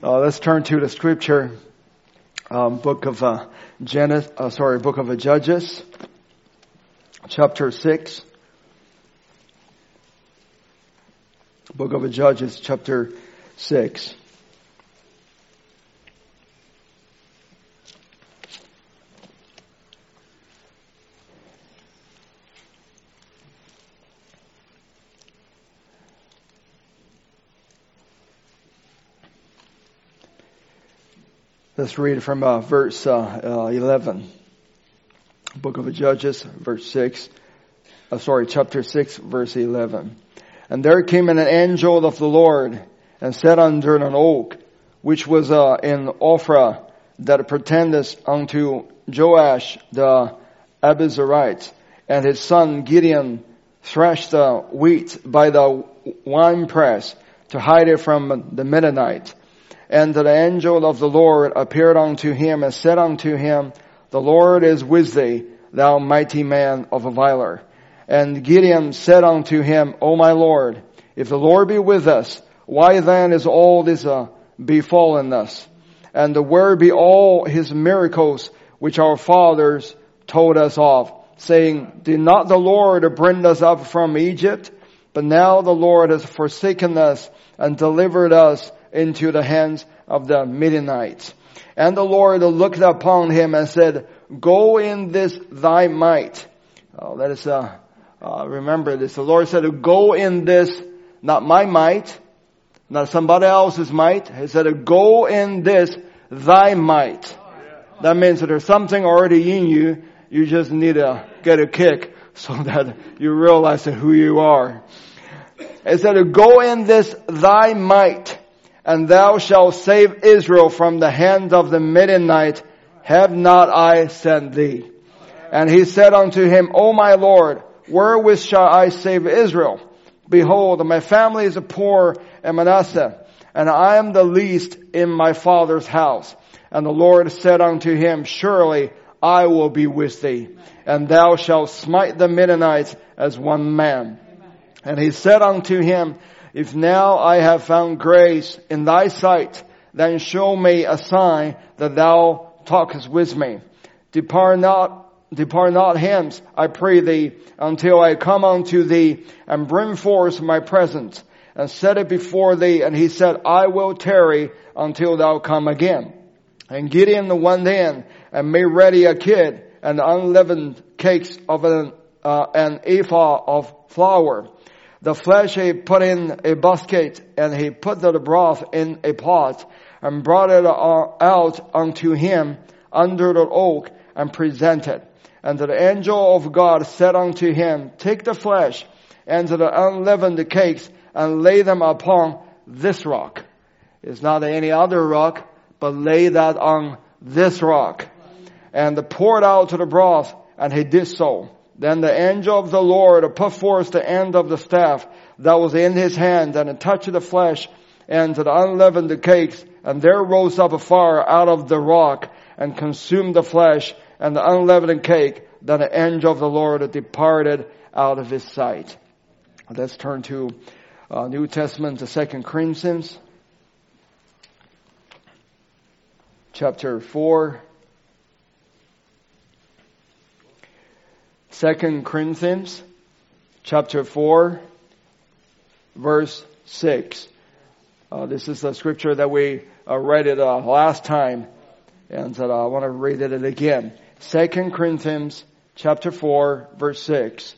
Uh, let's turn to the scripture, um, book of uh, Genesis, uh, sorry, book of Judges, chapter six. Book of Judges, chapter six. Let's read from uh, verse uh, uh, 11. Book of Judges, verse 6. Uh, sorry, chapter 6, verse 11. And there came an angel of the Lord and sat under an oak, which was uh, in Ophrah, that pretended unto Joash the Abiezrite, and his son Gideon threshed the wheat by the winepress to hide it from the Midianite. And the angel of the Lord appeared unto him and said unto him, The Lord is with thee, thou mighty man of valor. And Gideon said unto him, O my Lord, if the Lord be with us, why then is all this uh, befallen us? And where be all his miracles which our fathers told us of, saying, Did not the Lord bring us up from Egypt? But now the Lord has forsaken us and delivered us into the hands of the Midianites. And the Lord looked upon him and said, Go in this thy might. Oh, let us uh, uh, remember this. The Lord said, Go in this, not my might, not somebody else's might. He said, Go in this thy might. That means that there's something already in you. You just need to get a kick so that you realize who you are. It said, Go in this thy might and thou shalt save Israel from the hand of the Midianite. Have not I sent thee? And he said unto him, O my Lord, wherewith shall I save Israel? Behold, my family is a poor in Manasseh, and I am the least in my father's house. And the Lord said unto him, Surely I will be with thee, and thou shalt smite the Midianites as one man. And he said unto him, if now I have found grace in thy sight, then show me a sign that thou talkest with me. Depart not Depart not hence, I pray thee, until I come unto thee and bring forth my present and set it before thee. And he said, I will tarry until thou come again. And Gideon went in and made ready a kid and unleavened cakes of an, uh, an ephah of flour the flesh he put in a basket, and he put the broth in a pot, and brought it out unto him under the oak, and presented. And the angel of God said unto him, Take the flesh and the unleavened cakes, and lay them upon this rock. It's not any other rock, but lay that on this rock. And poured out to the broth, and he did so. Then the angel of the Lord put forth the end of the staff that was in his hand and it touched the flesh and the unleavened cakes and there rose up a fire out of the rock and consumed the flesh and the unleavened cake. Then the angel of the Lord departed out of his sight. Let's turn to uh, New Testament, the Second Corinthians, chapter four. Second Corinthians chapter 4 verse 6. Uh, this is the scripture that we uh, read it uh, last time and uh, I want to read it again. Second Corinthians chapter 4 verse 6.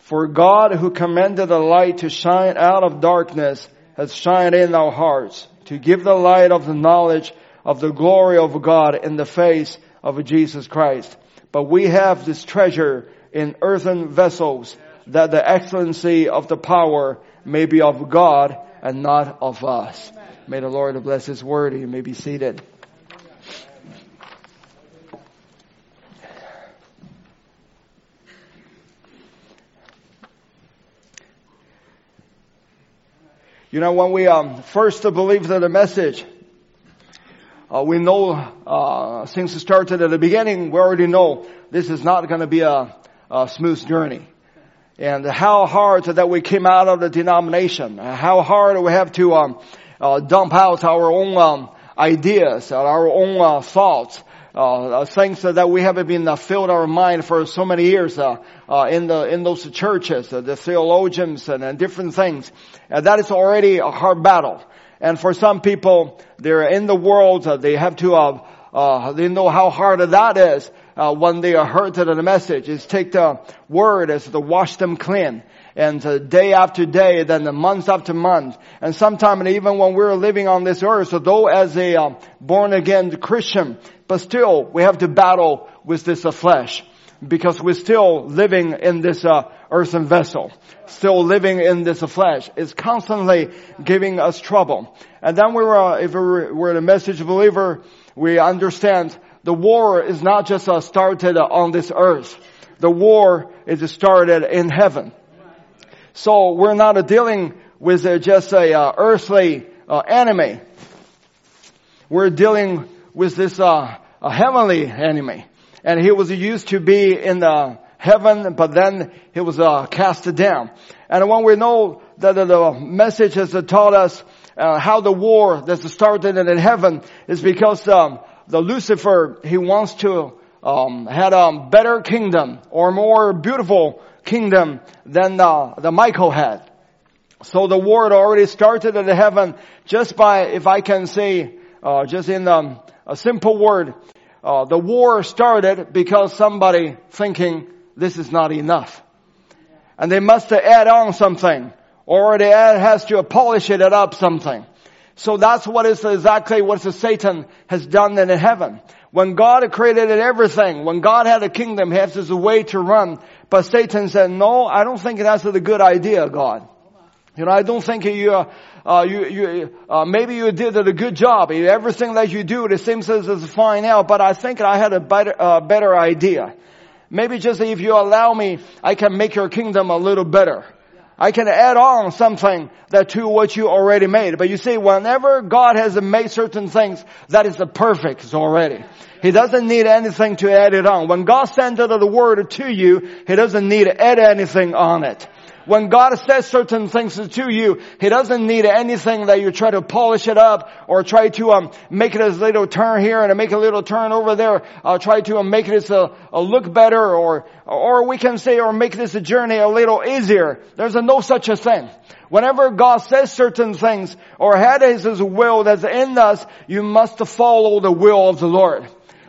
For God who commanded the light to shine out of darkness has shined in our hearts to give the light of the knowledge of the glory of God in the face of Jesus Christ. But we have this treasure in earthen vessels that the excellency of the power may be of God and not of us. May the Lord bless His word. You may be seated. You know, when we um, first believed the message, uh, we know uh, things started at the beginning. We already know this is not going to be a, a, smooth journey. And how hard that we came out of the denomination, how hard we have to um, uh, dump out our own um, ideas, our own uh, thoughts, uh, things that we have been uh, filled our mind for so many years uh, uh, in the in those churches, uh, the theologians and, and different things. And that is already a hard battle. And for some people, they're in the world. they have to. Uh they know how hard that is when they are heard to the message. It's take the word as to wash them clean and uh, day after day, then the month after month, and sometimes even when we're living on this earth, so though as a uh, born again Christian, but still we have to battle with this uh, flesh because we're still living in this uh, earthen vessel, still living in this uh, flesh. It's constantly giving us trouble. And then we were, uh, if we're, we're a message believer, we understand the war is not just uh, started on this earth. The war is started in heaven. So we're not dealing with just a uh, earthly uh, enemy. We're dealing with this uh, a heavenly enemy, and he was used to be in the heaven, but then he was uh, cast down. And when we know that the message has taught us uh, how the war that started in heaven is because um, the Lucifer he wants to um, had a better kingdom or more beautiful kingdom than the, the Michael had. So the war had already started in heaven just by, if I can say, uh, just in um, a simple word, uh, the war started because somebody thinking this is not enough. And they must add on something or they has to polish it up something. So that's what is exactly what Satan has done in heaven. When God created everything, when God had a kingdom, He has His way to run. But Satan said, no, I don't think that's a good idea, God. You know, I don't think you, uh, you, you, uh, maybe you did a good job. Everything that you do, it seems as it's fine now, but I think I had a better, uh, better idea. Maybe just if you allow me, I can make your kingdom a little better. I can add on something that to what you already made. But you see, whenever God has made certain things, that is the perfect already. He doesn't need anything to add it on. When God sent out the word to you, He doesn't need to add anything on it. When God says certain things to you, He doesn't need anything that you try to polish it up or try to um, make it a little turn here and make a little turn over there. Uh, try to um, make this a, a, look better or or we can say or make this a journey a little easier. There's a no such a thing. Whenever God says certain things or had His will that's in us, you must follow the will of the Lord.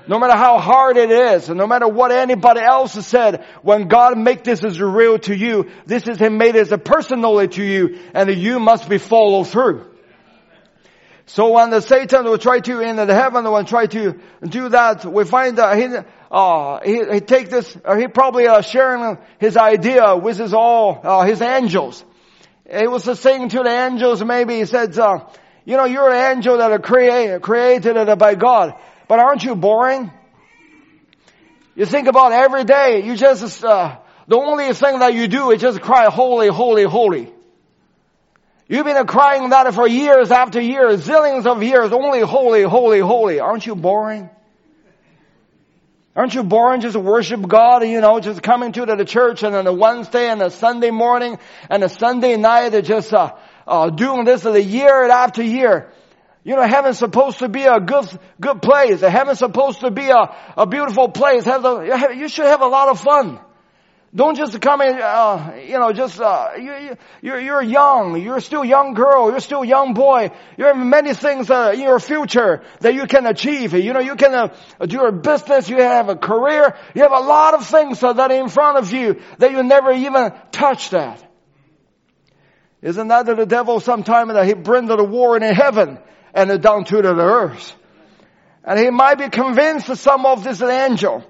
No matter how hard it is, and no matter what anybody else has said, when God make this as real to you, this is Him made as a personally to you, and you must be followed through. So when the Satan will try to in the heaven will try to do that, we find that he uh, he, he take this, uh, he probably uh, sharing his idea with his all uh, his angels. He was saying to the angels, maybe he said, uh, you know, you're an angel that are created created by God. But aren't you boring? You think about every day, you just, uh, the only thing that you do is just cry, holy, holy, holy. You've been crying that for years after years, zillions of years, only holy, holy, holy. Aren't you boring? Aren't you boring just worship God, you know, just coming to the church and on a Wednesday and a Sunday morning and a Sunday night, just, uh, uh, doing this the year after year. You know, heaven's supposed to be a good, good place. Heaven's supposed to be a, a beautiful place. A, you should have a lot of fun. Don't just come in, uh, you know, just, uh, you, you're, you're young. You're still young girl. You're still young boy. You have many things uh, in your future that you can achieve. You know, you can uh, do your business. You have a career. You have a lot of things uh, that are in front of you that you never even touched at. Isn't that the devil sometime that he brings the war in heaven? And down to the earth. And he might be convinced of some of this angel,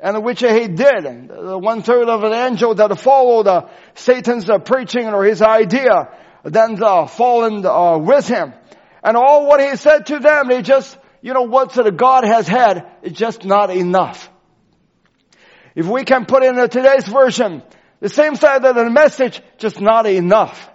and which he did. The one third of an angel that followed uh, Satan's uh, preaching or his idea, then uh, fallen with him. And all what he said to them, they just, you know, what that God has had is just not enough. If we can put in today's version, the same side of the message, just not enough.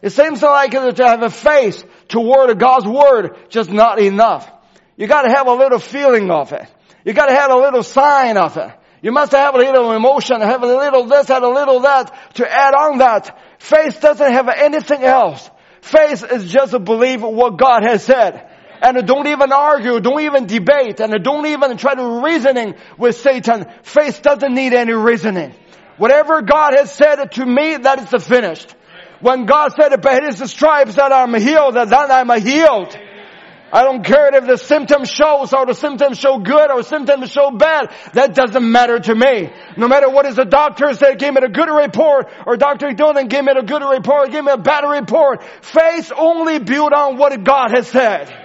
It seems like to have a faith toward God's word, just not enough. You gotta have a little feeling of it. You gotta have a little sign of it. You must have a little emotion, have a little this, have a little that to add on that. Faith doesn't have anything else. Faith is just to believe what God has said. And don't even argue, don't even debate, and don't even try to reasoning with Satan. Faith doesn't need any reasoning. Whatever God has said to me, that is the finished. When God said, it by his stripes that I'm healed, that I'm healed. I don't care if the symptoms shows or the symptoms show good or symptoms show bad. That doesn't matter to me. No matter what is the doctor said, give me a good report or Dr. Dolan give me a good report, give me a bad report. Faith only built on what God has said.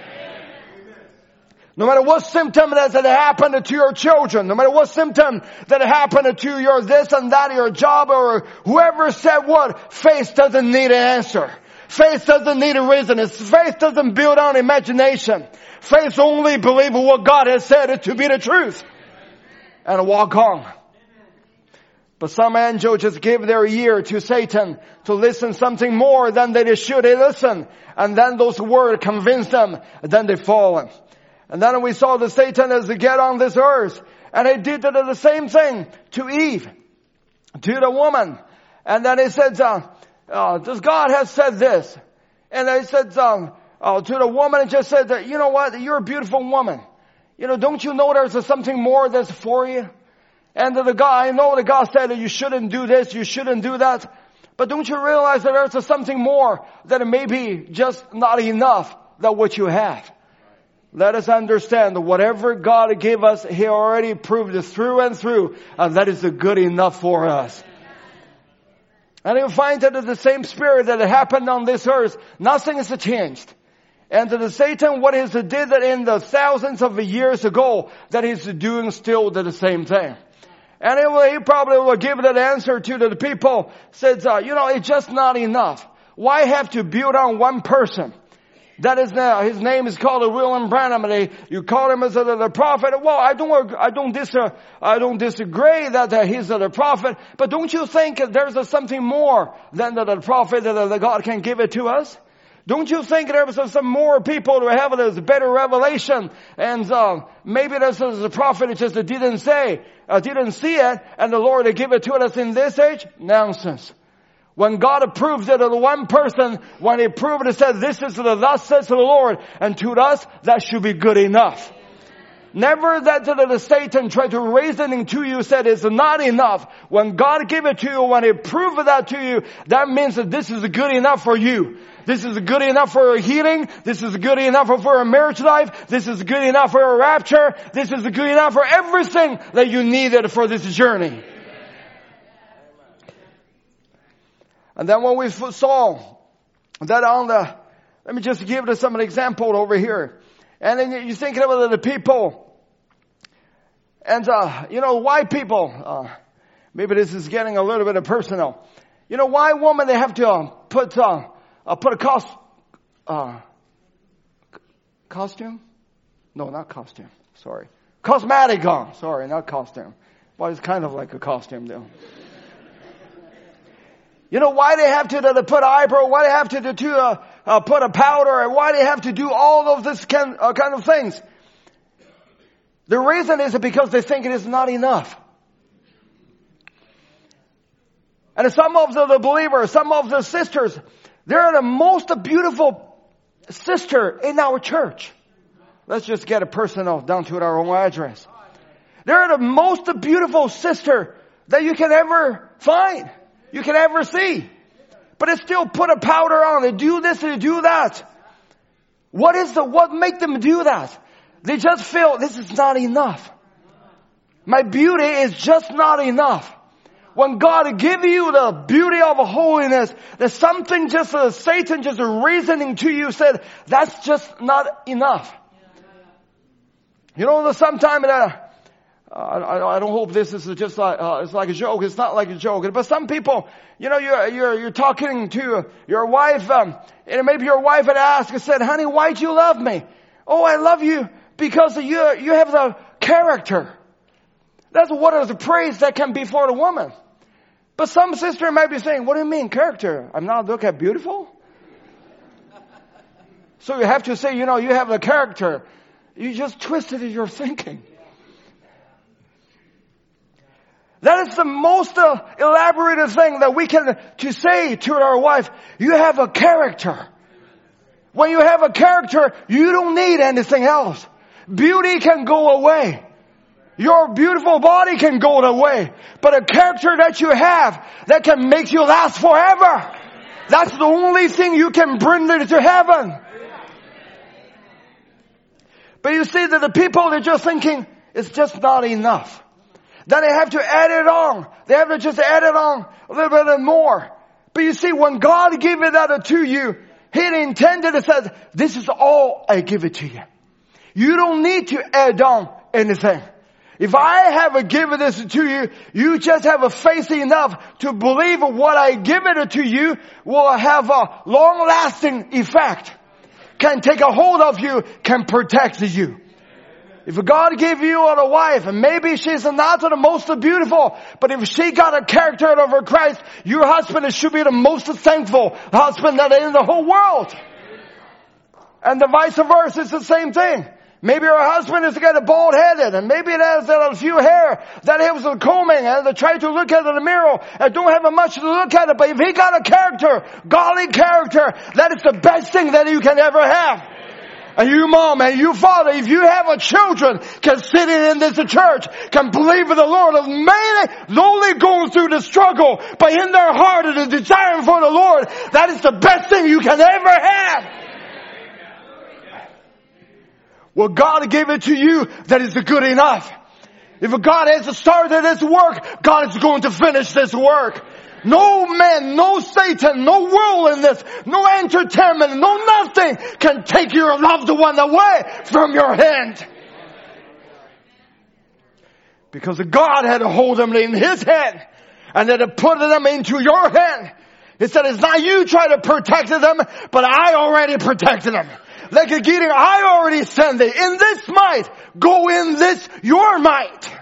No matter what symptom that has happened to your children, no matter what symptom that happened to your this and that, your job or whoever said what, faith doesn't need an answer. Faith doesn't need a reason. Faith doesn't build on imagination. Faith only believes what God has said to be the truth. And walk on. But some angels just give their ear to Satan to listen something more than they should they listen. And then those words convince them, and then they fall. And then we saw the Satan as they get on this earth. And he did the same thing to Eve, to the woman. And then he said, uh, uh, does God has said this? And I said um, uh, to the woman, and just said that, you know what, you're a beautiful woman. You know, don't you know there's something more that's for you? And the guy, I know the God said that you shouldn't do this, you shouldn't do that. But don't you realize that there's something more that it may be just not enough than what you have? Let us understand that whatever God gave us, He already proved it through and through, and that is good enough for us. And you find that the same spirit that happened on this earth, nothing has changed. And to the Satan, what he did that in the thousands of years ago, that he's doing still the same thing. And will, he probably will give that answer to the people, says, uh, you know, it's just not enough. Why have to build on one person? That is now, his name is called William Branham they, you call him as a, prophet. Well, I don't, I don't dis, I don't disagree that uh, he's the prophet, but don't you think there's a something more than the, the prophet that the God can give it to us? Don't you think there was some more people who have this better revelation and uh, maybe this is the prophet just didn't say, uh, didn't see it and the Lord give it to us in this age? Nonsense. When God approved it of the one person, when He approved it, He said, this is the thus says the Lord, and to us, that should be good enough. Never that the Satan tried to reasoning to you said it's not enough. When God gave it to you, when He proved that to you, that means that this is good enough for you. This is good enough for a healing. This is good enough for a marriage life. This is good enough for a rapture. This is good enough for everything that you needed for this journey. And then when we saw that on the, let me just give you some example over here. And then you're thinking about the people. And, uh, you know, why people, uh, maybe this is getting a little bit personal. You know, why women, they have to uh, put, uh, uh, put a cost, uh, costume? No, not costume. Sorry. Cosmetic on. Sorry, not costume. Well, it's kind of like a costume though. You know, why they have to, to put eyebrow, why they have to, to uh, uh, put a powder, and why they have to do all of this kind, uh, kind of things. The reason is because they think it is not enough. And some of the, the believers, some of the sisters, they're the most beautiful sister in our church. Let's just get it personal down to our own address. They're the most beautiful sister that you can ever find you can ever see. But it still put a powder on. They do this and they do that. What is the, what make them do that? They just feel this is not enough. My beauty is just not enough. When God give you the beauty of holiness, there's something just, uh, Satan just reasoning to you said, that's just not enough. You know, sometimes uh, I, I, don't hope this is just like, uh, it's like a joke. It's not like a joke. But some people, you know, you're, you're, you're talking to your wife, um, and maybe your wife had asked and said, honey, why do you love me? Oh, I love you because you, you have the character. That's what is the praise that can be for the woman. But some sister might be saying, what do you mean character? I'm not looking at beautiful? so you have to say, you know, you have the character. You just twisted your thinking. That is the most uh, elaborated thing that we can to say to our wife. You have a character. When you have a character, you don't need anything else. Beauty can go away. Your beautiful body can go away. But a character that you have that can make you last forever. That's the only thing you can bring to heaven. But you see that the people, they're just thinking, it's just not enough. Then they have to add it on. They have to just add it on a little bit more. But you see, when God gave it out to you, He intended to say, this is all I give it to you. You don't need to add on anything. If I have given this to you, you just have a faith enough to believe what I give it to you will have a long lasting effect. Can take a hold of you, can protect you. If God gave you a wife, and maybe she's not the most beautiful, but if she got a character out of her Christ, your husband should be the most thankful husband that in the whole world. And the vice versa is the same thing. Maybe her husband is kind of bald headed and maybe it has a few hair that he was combing and they try to look at it in the mirror and don't have much to look at it. But if he got a character, godly character, that is the best thing that you can ever have. And you mom and you father, if you have a children, can sit in this church, can believe in the Lord, of many only going through the struggle, but in their heart it is desiring for the Lord, that is the best thing you can ever have. Well, God gave it to you that is good enough. If God has started this work, God is going to finish this work. No man, no Satan, no world in this, no entertainment, no nothing can take your loved one away from your hand. Because God had to hold them in His hand and had to put them into your hand. He said, it's not you try to protect them, but I already protected them like a Gideon, I already sent thee. In this might, go in this your might.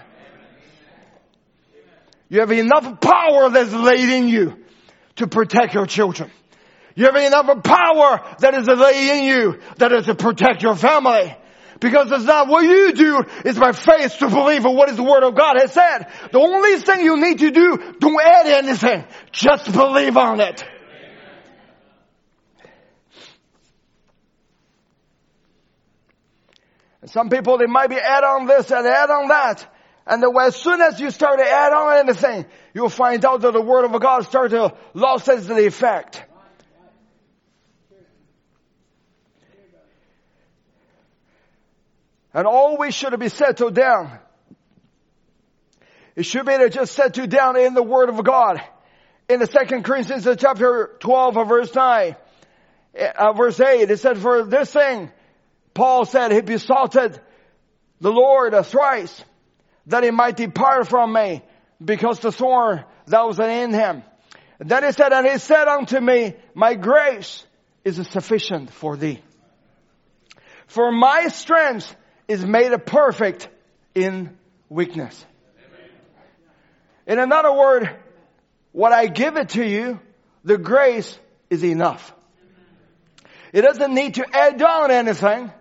You have enough power that's laid in you to protect your children. You have enough power that is laid in you that is to protect your family. Because it's not what you do, it's by faith to believe in what is the word of God has said. The only thing you need to do, don't add anything. Just believe on it. Some people, they might be add on this and add on that. And the, as soon as you start to add on anything, you'll find out that the Word of God starts to lose its effect. And always should be settled down. It should be to just settle down in the Word of God. In the second Corinthians chapter 12 verse 9, uh, verse 8, it said, for this thing, Paul said he besoughted the Lord thrice that he might depart from me because the thorn that was in him. Then he said, and he said unto me, my grace is sufficient for thee. For my strength is made perfect in weakness. In another word, what I give it to you, the grace is enough. It doesn't need to add on anything.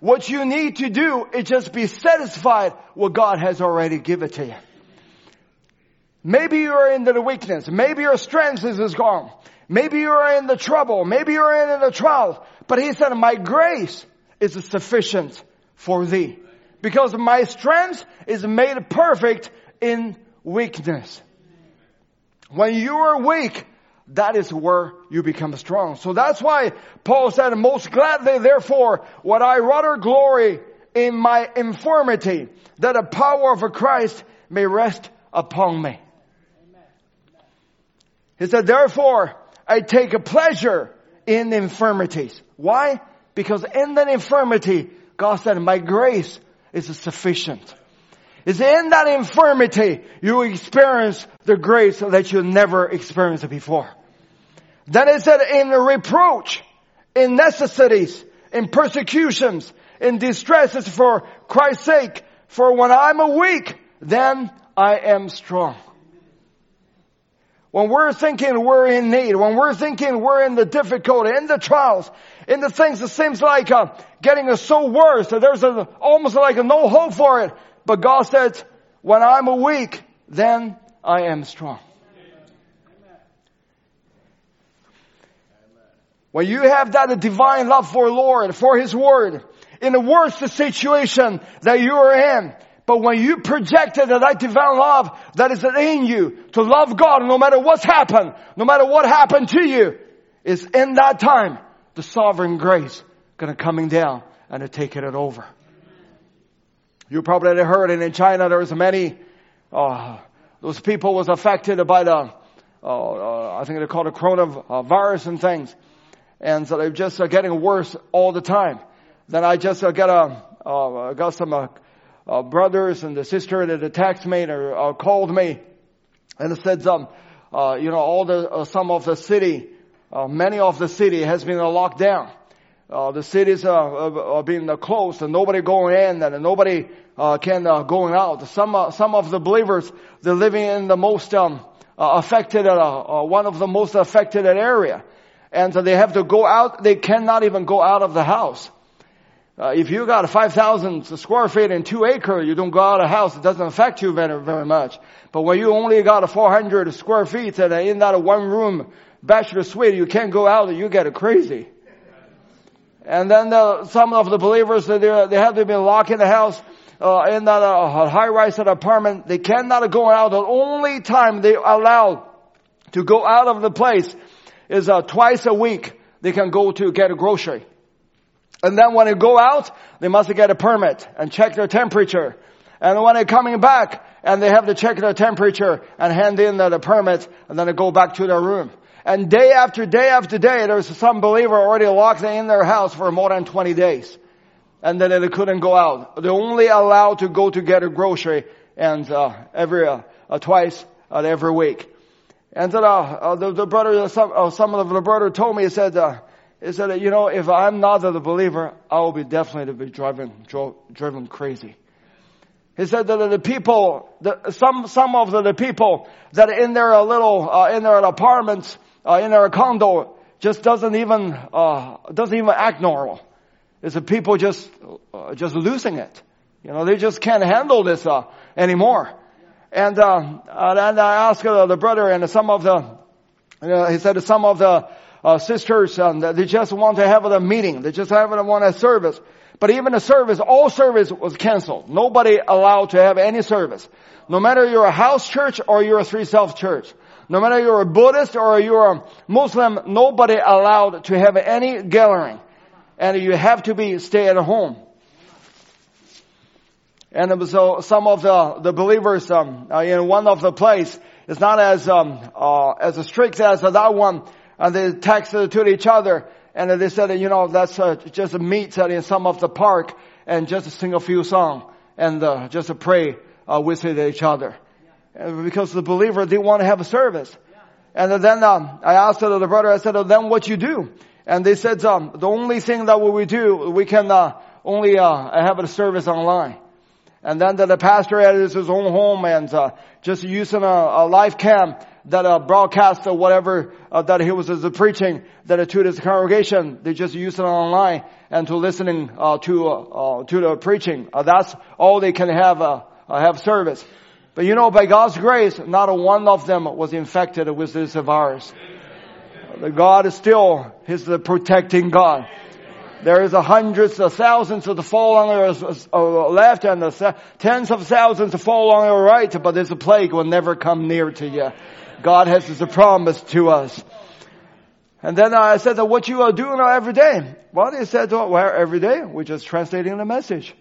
What you need to do is just be satisfied what God has already given to you. Maybe you're in the weakness. Maybe your strength is gone. Maybe you're in the trouble. Maybe you're in the trial. But he said, my grace is sufficient for thee. Because my strength is made perfect in weakness. When you are weak, that is where you become strong. So that's why Paul said, most gladly therefore would I rather glory in my infirmity that the power of Christ may rest upon me. He said, therefore I take a pleasure in infirmities. Why? Because in that infirmity, God said, my grace is sufficient. Is in that infirmity you experience the grace that you never experienced before. Then it said in reproach, in necessities, in persecutions, in distresses for Christ's sake. For when I'm weak, then I am strong. When we're thinking we're in need, when we're thinking we're in the difficulty, in the trials, in the things that seems like uh, getting us so worse that there's a, almost like a no hope for it. But God said, when I'm weak, then I am strong. When you have that divine love for Lord, for His Word, in the worst situation that you are in, but when you projected that divine love that is in you to love God no matter what's happened, no matter what happened to you, is in that time the sovereign grace gonna coming down and to take it over. You probably heard it in China there was many, uh, those people was affected by the, uh, uh, I think they call it coronavirus and things. And so they're just getting worse all the time. Then I just uh, got a, uh, got some brothers and the sister that text me or called me and said, um, uh, you know, all the, some of the city, many of the city has been locked down. Uh, the cities are, are being closed and nobody going in and nobody uh, can uh, going out. Some uh, some of the believers they're living in the most um, uh, affected, one of the most affected area, and so they have to go out. They cannot even go out of the house. Uh, if you got 5,000 square feet and two acre, you don't go out of house, it doesn't affect you very, very much. But when you only got a 400 square feet and in that one room bachelor suite, you can't go out, you get crazy. And then the, some of the believers, they, they have to be locked in the house, uh, in that uh, high-rise apartment. They cannot go out. The only time they allow to go out of the place is uh, twice a week. They can go to get a grocery. And then when they go out, they must get a permit and check their temperature. And when they're coming back, and they have to check their temperature and hand in the, the permit, and then they go back to their room. And day after day after day, there's some believer already locked in their house for more than 20 days. And then they couldn't go out. They're only allowed to go to get a grocery and, uh, every, uh, uh, twice, uh, every week. And then, uh, uh, the, the brother, some, some of the brother told me, he said, he said, you know, if I'm not the believer, I will be definitely to be driving, driven crazy. He said that the people, the, some, some of the, the, people that in their a little, in their apartments, uh, in their condo, just doesn't even, uh, doesn't even act normal. It's the people just, uh, just losing it. You know, they just can't handle this, uh, anymore. And, uh, and I asked the brother and some of the, he said some of the, uh, sisters, um, they just want to have a meeting. They just have want a service. But even a service, all service was canceled. Nobody allowed to have any service. No matter you're a house church or you're a three self church. No matter you're a Buddhist or you're a Muslim, nobody allowed to have any gathering. And you have to be stay at home. And so some of the, the believers um, uh, in one of the place is not as um, uh, as strict as that one and they texted to each other and they said, you know, let's uh, just a meet in some of the park and just sing a few songs and uh, just pray uh, with each other. Because the believer didn't want to have a service. And then um, I asked the brother, I said, then what you do? And they said, um, the only thing that we do, we can uh, only uh, have a service online. And then the, pastor had his own home and uh, just using a, a live cam that uh, broadcast or whatever uh, that he was uh, preaching that uh, to his congregation. They just use it online and to listening uh, to uh, to the preaching. that's all they can have uh, have service. But you know, by God's grace, not a one of them was infected with this virus. The God is still, He's the protecting God. There is a hundreds of thousands of the fall on your uh, left and tens of thousands of fall on your right, but this plague will never come near to you. God has His promise to us. And then I said, what you are doing every day? Well, they said, well, every day we're just translating the message.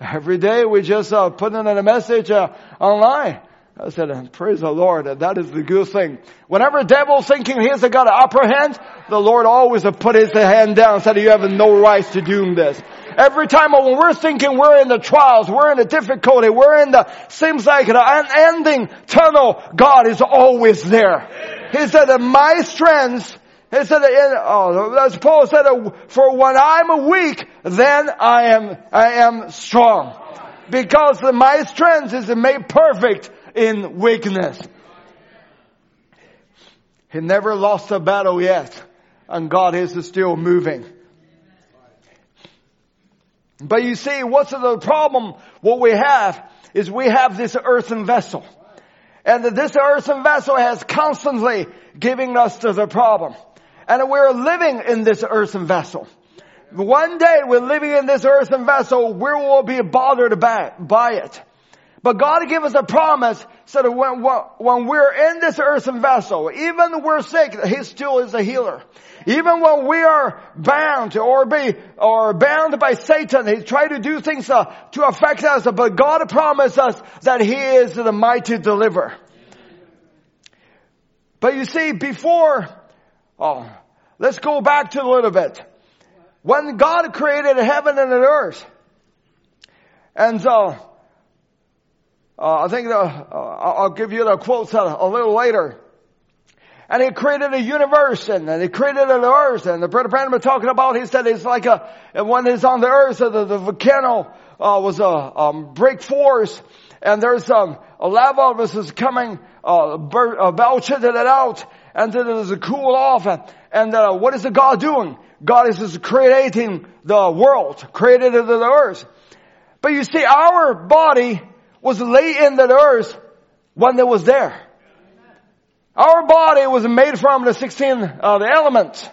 Every day we just uh, putting in a message uh, online. I said, praise the Lord, that is the good thing. Whenever devil thinking he's got an upper hand, the Lord always put his hand down and said, you have no right to do this. Every time when we're thinking we're in the trials, we're in the difficulty, we're in the, seems like an unending tunnel, God is always there. He said that my strength, he said, that, oh, as Paul said, for when I'm weak, then I am, I am strong. Because my strength is made perfect in weakness. He never lost a battle yet, and God is still moving. But you see, what's the problem? What we have is we have this earthen vessel. And this earthen vessel has constantly giving us the problem. And we're living in this earthen vessel. One day we're living in this earthen vessel, we will be bothered by, it. But God gave us a promise so that when, when we're in this earthen vessel, even when we're sick, He still is a healer. Even when we are bound or be, or bound by Satan, he try to do things uh, to affect us, but God promised us that He is the mighty deliverer. But you see, before, oh, let's go back to a little bit. When God created heaven and the earth, and so, uh, I think the, uh, I'll give you the quotes a, a, little later. And he created a universe and, and he created an earth and the brother Branham was talking about, he said it's like a, when it's on the earth, the, the volcano, uh, was a, um, break force and there's, um, a lava was coming, uh, uh, belching it out and then there's a cool off and, uh, what is the God doing? God is just creating the world, created the earth. But you see, our body was laid in the earth when it was there. Our body was made from the 16, uh, the elements.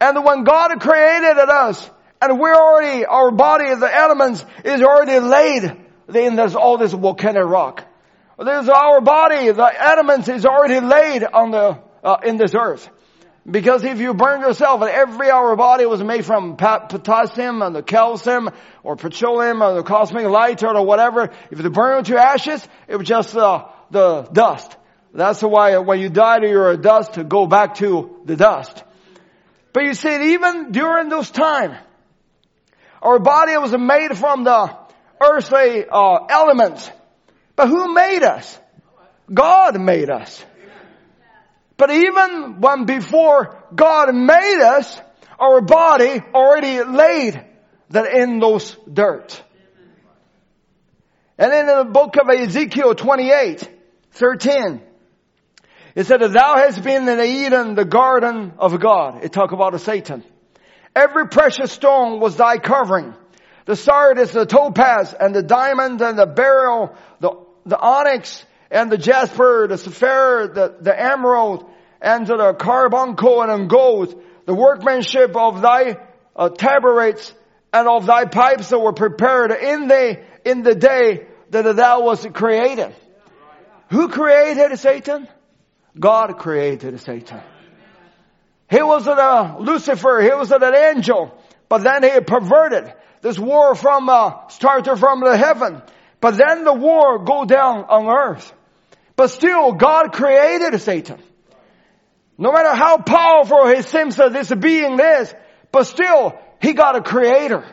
And when God created us, and we're already, our body, the elements, is already laid in this, all this volcanic rock. There's our body, the elements is already laid on the, uh, in this earth. Because if you burn yourself, every our body was made from potassium and the calcium or petroleum or the cosmic light or whatever, if you burn to ashes, it was just uh, the dust. That's why when you die, you're a dust to go back to the dust. But you see, even during those time, our body was made from the earthly uh, elements. But who made us? God made us. But even when before God made us, our body already laid that in those dirt. And in the book of Ezekiel 28, 13, it said thou hast been in Eden, the garden of God. It talk about a Satan. Every precious stone was thy covering. The sardius, the topaz, and the diamond, and the beryl, the, the onyx, and the jasper, the sapphire, the, the emerald, and to the carbuncle and gold, the workmanship of thy uh, tabrets and of thy pipes that were prepared in the, in the day that thou was created. Who created Satan? God created Satan. He was a Lucifer, he was an angel, but then he perverted this war from, uh, started from the heaven. But then the war go down on earth. But still, God created Satan. No matter how powerful he seems this being is, but still, he got a creator.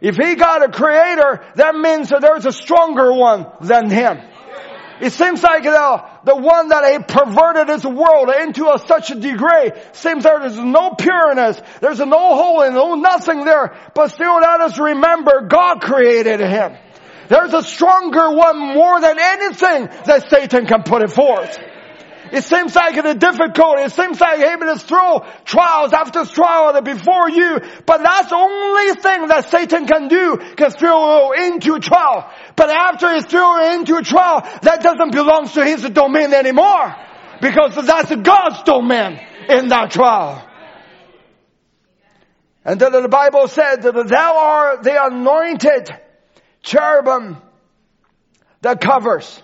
If he got a creator, that means that there's a stronger one than him. It seems like the, the one that he perverted his world into a, such a degree seems there is no pureness, there's no and no nothing there, but still let us remember God created him. There's a stronger one more than anything that Satan can put it forth. It seems like it's difficult. It seems like able to throw trials after trial before you. But that's the only thing that Satan can do, can throw into trial. But after he's thrown into trial, that doesn't belong to his domain anymore. Because that's God's domain in that trial. And then the Bible said that thou art the anointed cherubim that covers.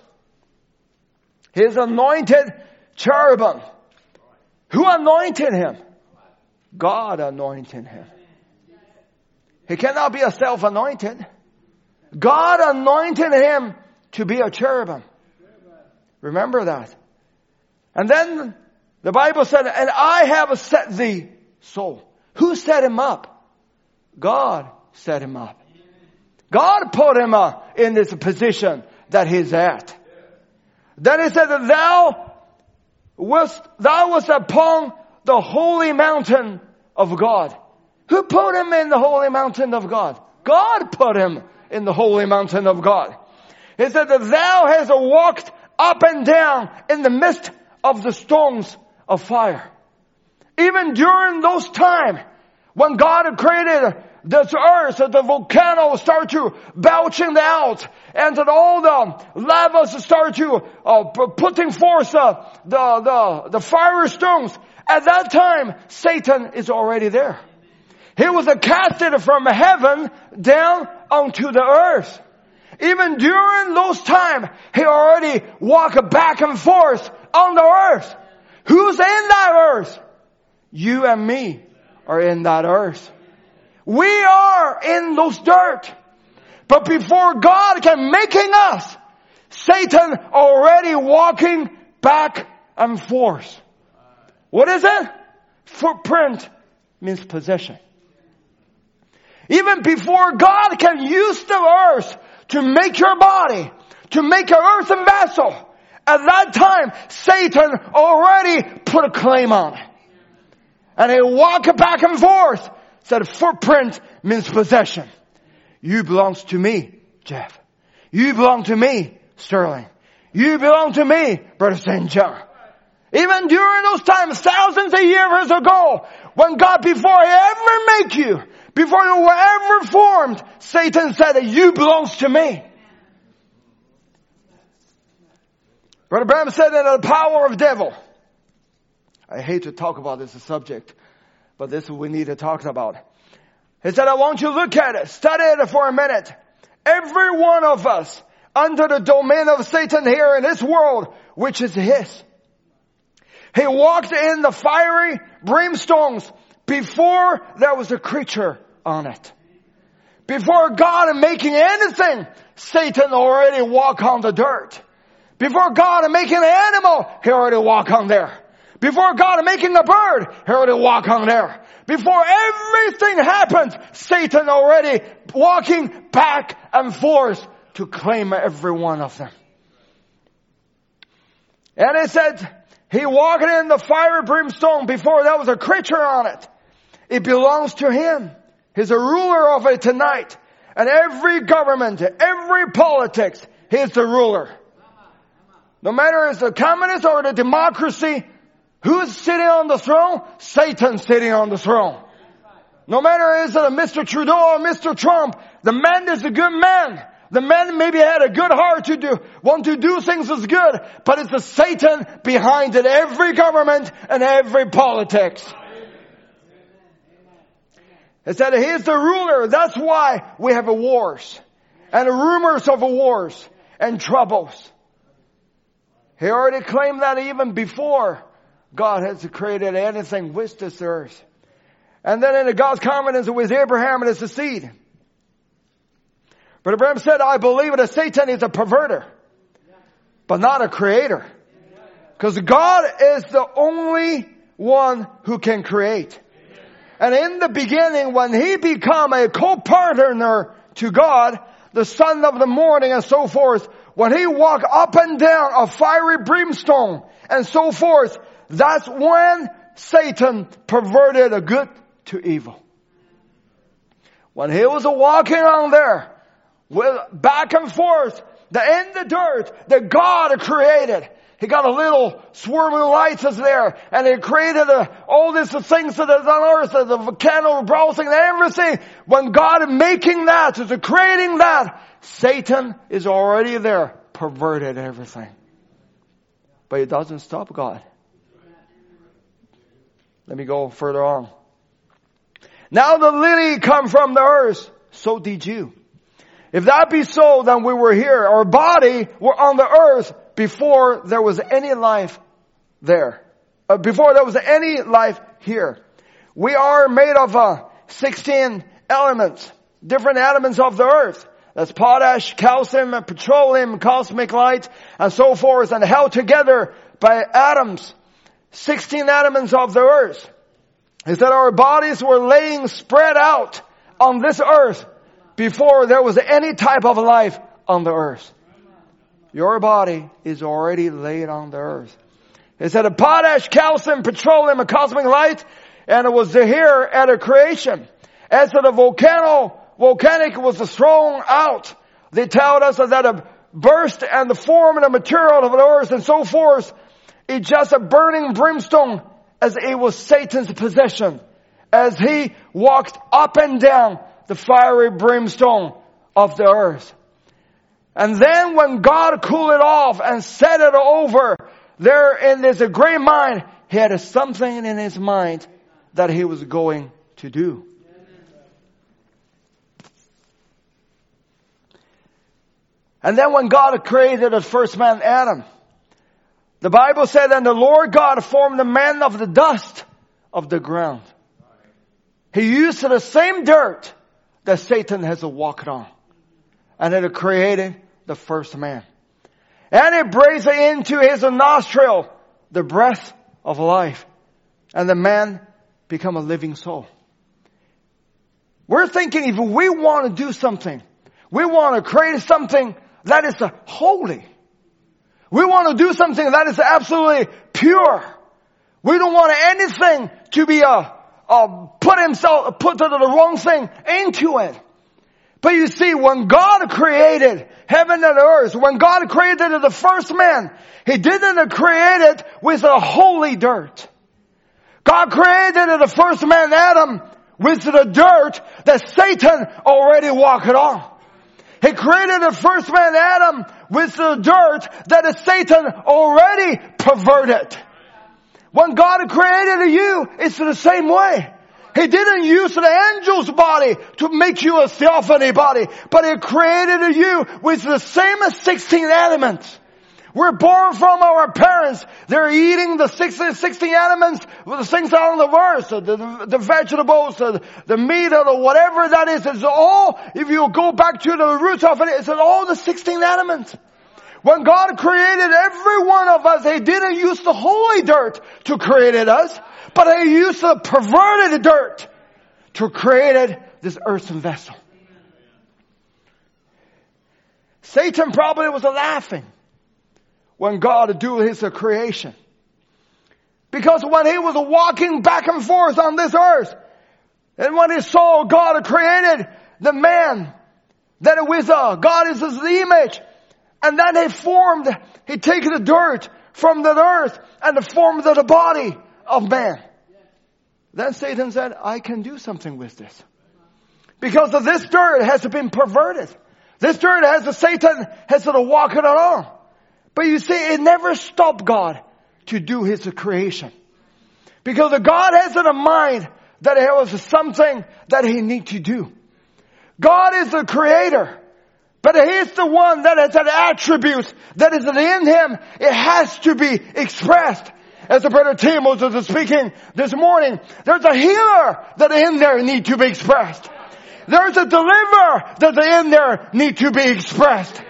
His anointed cherubim. Who anointed him? God anointed him. He cannot be a self-anointed. God anointed him to be a cherubim. Remember that. And then the Bible said, and I have set thee so. Who set him up? God set him up. God put him uh, in this position that he's at. Then he said thou was, thou was upon the holy mountain of God. Who put him in the holy mountain of God? God put him in the holy mountain of God. He said that thou hast walked up and down in the midst of the stones of fire. Even during those times when God created this earth, that the volcano start to belching out, and that all the lavas start to uh, putting forth uh, the the the fire stones. At that time, Satan is already there. He was casted from heaven down onto the earth. Even during those times, he already walked back and forth on the earth. Who's in that earth? You and me are in that earth. We are in those dirt. But before God can making us, Satan already walking back and forth. What is it? Footprint means possession. Even before God can use the earth to make your body, to make an earthen vessel, at that time, Satan already put a claim on it. And he walked back and forth. Said footprint means possession. You belongs to me, Jeff. You belong to me, Sterling. You belong to me, Brother St. John. Even during those times, thousands of years ago, when God, before He ever make you, before you were ever formed, Satan said that you belongs to me. Brother Branham said that the power of devil. I hate to talk about this subject, but this we need to talk about. He said, I want you to look at it, study it for a minute. Every one of us under the domain of Satan here in this world, which is his. He walked in the fiery brimstones before there was a creature on it. Before God and making anything, Satan already walked on the dirt. Before God and making an animal, he already walked on there. Before God making a bird, he already walked on there. Before everything happened, Satan already walking back and forth to claim every one of them. And he said, he walked in the fire brimstone before there was a creature on it. It belongs to him. He's a ruler of it tonight. And every government, every politics, he's the ruler. No matter it's the communist or the democracy, who's sitting on the throne? Satan sitting on the throne. No matter is it a Mr. Trudeau or Mr. Trump, the man is a good man. The man maybe had a good heart to do, want to do things as good, but it's the Satan behind it, every government and every politics. It said he's the ruler. That's why we have wars and rumors of wars and troubles. He already claimed that even before God has created anything with this earth. And then in God's covenant with Abraham and his seed. But Abraham said, I believe that Satan is a perverter, but not a creator. Because God is the only one who can create. And in the beginning, when he become a co-partner to God, the son of the morning and so forth, when he walk up and down a fiery brimstone and so forth, that's when Satan perverted a good to evil. When he was walking on there, with back and forth, the in the dirt that God created. He got a little swarming lights there, and he created a, all these things that is on earth, the volcano browsing everything. When God is making that, is creating that, Satan is already there, perverted everything. But it doesn't stop God. Let me go further on. Now the lily come from the earth, so did you. If that be so, then we were here. Our body were on the earth before there was any life there. Uh, before there was any life here. We are made of uh, 16 elements, different elements of the earth. That's potash, calcium, petroleum, cosmic light, and so forth, and held together by atoms. 16 elements of the earth. Is that our bodies were laying spread out on this earth before there was any type of life on the earth. Your body is already laid on the earth. It said a potash, calcium, petroleum, a cosmic light, and it was here at a creation. As the volcano, volcanic was thrown out. They tell us that a burst and the form and the material of the earth and so forth, it's just a burning brimstone as it was Satan's possession. As he walked up and down the fiery brimstone of the earth. And then when God cooled it off and set it over there in this great mind, he had something in his mind that he was going to do. And then when God created the first man, Adam, the Bible said, and the Lord God formed the man of the dust of the ground. He used the same dirt that Satan has walked on. And it created the first man. And it breathed into his nostril the breath of life. And the man become a living soul. We're thinking if we want to do something, we want to create something that is holy. We want to do something that is absolutely pure. We don't want anything to be a, uh, uh, put himself, put the, the wrong thing into it. But you see, when God created heaven and earth, when God created the first man, He didn't create it with a holy dirt. God created the first man, Adam, with the dirt that Satan already walked on. He created the first man, Adam, with the dirt that Satan already perverted. When God created you, it's the same way. He didn't use an angel's body to make you a theophany body, but He created you with the same 16 elements. We're born from our parents. They're eating the 16, 16 elements, the things on the verse, the, the, the vegetables, the, the meat, or whatever that is. It's all, if you go back to the roots of it, it's all the 16 elements. When God created every one of us, He didn't use the holy dirt to create us, but He used the perverted dirt to create this earthen vessel. Satan probably was laughing when God do His creation. Because when He was walking back and forth on this earth, and when He saw God created the man, that it was uh, God is His image, and then He formed, He taken the dirt from the earth and formed the body of man. Then Satan said, I can do something with this. Because of this dirt has been perverted. This dirt has, Satan has to walk it along. But you see, it never stopped God to do His creation. Because God has in a mind that there was something that He need to do. God is the creator. But He's the one that has an attribute that is in Him. It has to be expressed. As the brother Tim was speaking this morning, there's a healer that in there need to be expressed. There's a deliverer that in there need to be expressed.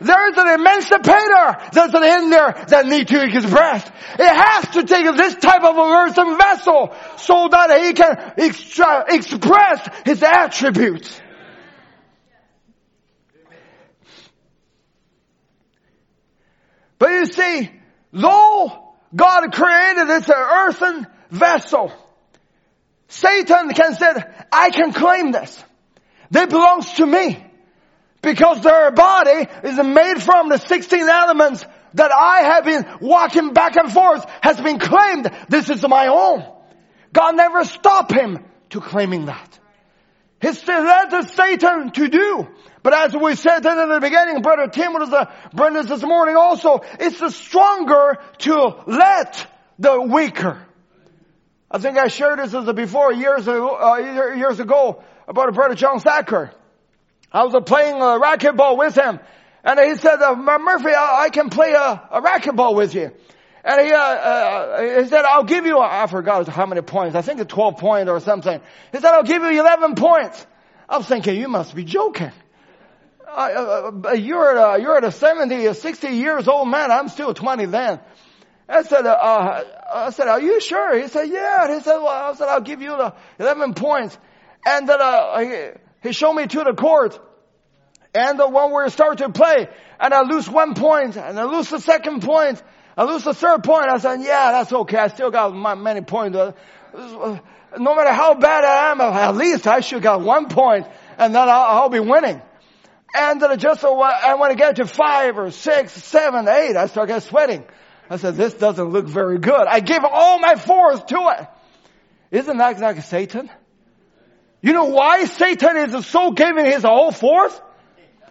There's an emancipator that's in there that need to be expressed. It has to take this type of a earthen vessel so that he can extra, express his attributes. But you see, though God created this earthen vessel, Satan can say, I can claim this. It belongs to me. Because their body is made from the 16 elements that I have been walking back and forth has been claimed. This is my own. God never stopped him to claiming that. He led Satan to do. But as we said in the beginning, Brother Tim was the Brendan this morning also, it's the stronger to let the weaker. I think I shared this as before years ago, uh, years ago about a Brother John Thacker. I was playing a racquetball with him, and he said, uh, "Murphy, I, can play a, a racquetball with you." And he, uh, uh, he said, "I'll give you." I forgot how many points. I think it's twelve points or something. He said, "I'll give you eleven points." I was thinking, "You must be joking." Uh, uh, you're at a, you're at a 70, a 60 years old man. I'm still 20 then. I said, uh, I said, are you sure? He said, yeah. He said, well, I said, I'll give you the 11 points. And then, uh, he, showed me to the court. And the one where we start to play, and I lose one point, and I lose the second point, I lose the third point. I said, yeah, that's okay. I still got my, many points. Uh, no matter how bad I am, at least I should got one point, and then I'll, I'll be winning. And then just so I want to get to five or six, seven, eight, I start getting sweating. I said, this doesn't look very good. I give all my force to it. Isn't that like Satan? You know why Satan is so giving his all force?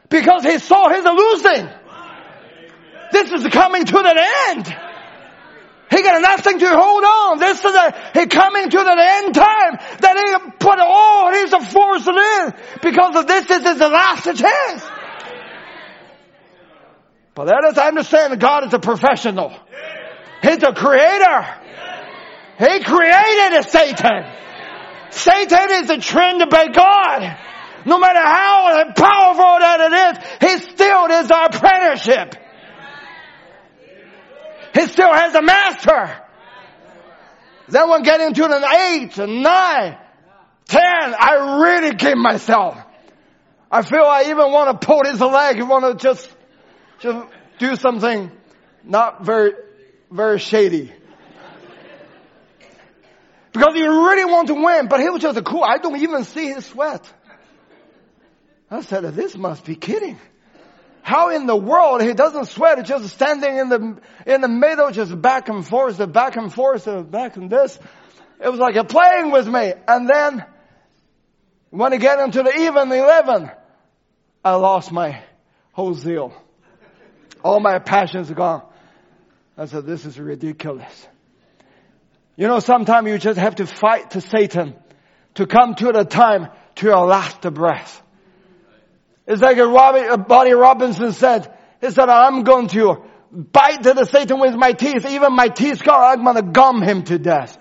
Because he saw his losing. This is coming to an end. He got nothing to hold on. This is a, he coming to the end time that he put all his force in because of this is his last chance. But let us understand God is a professional. He's a creator. He created Satan. Satan is a trained by God. No matter how powerful that it is, he still is our apprenticeship. He still has a master. Then when getting to an eight, a nine, ten, I really give myself. I feel I even want to pull his leg, want to just, just do something not very, very shady. Because he really want to win, but he was just cool. I don't even see his sweat. I said, this must be kidding. How in the world he doesn't sweat, just standing in the, in the middle, just back and forth, back and forth, back and this. It was like a playing with me. And then, when he get into the even 11, I lost my whole zeal. All my passions gone. I said, this is ridiculous. You know, sometimes you just have to fight to Satan to come to the time to your last breath. It's like a Robbie, Buddy Robinson said, he said, I'm going to bite to the Satan with my teeth. Even my teeth scar, I'm going to gum him to death.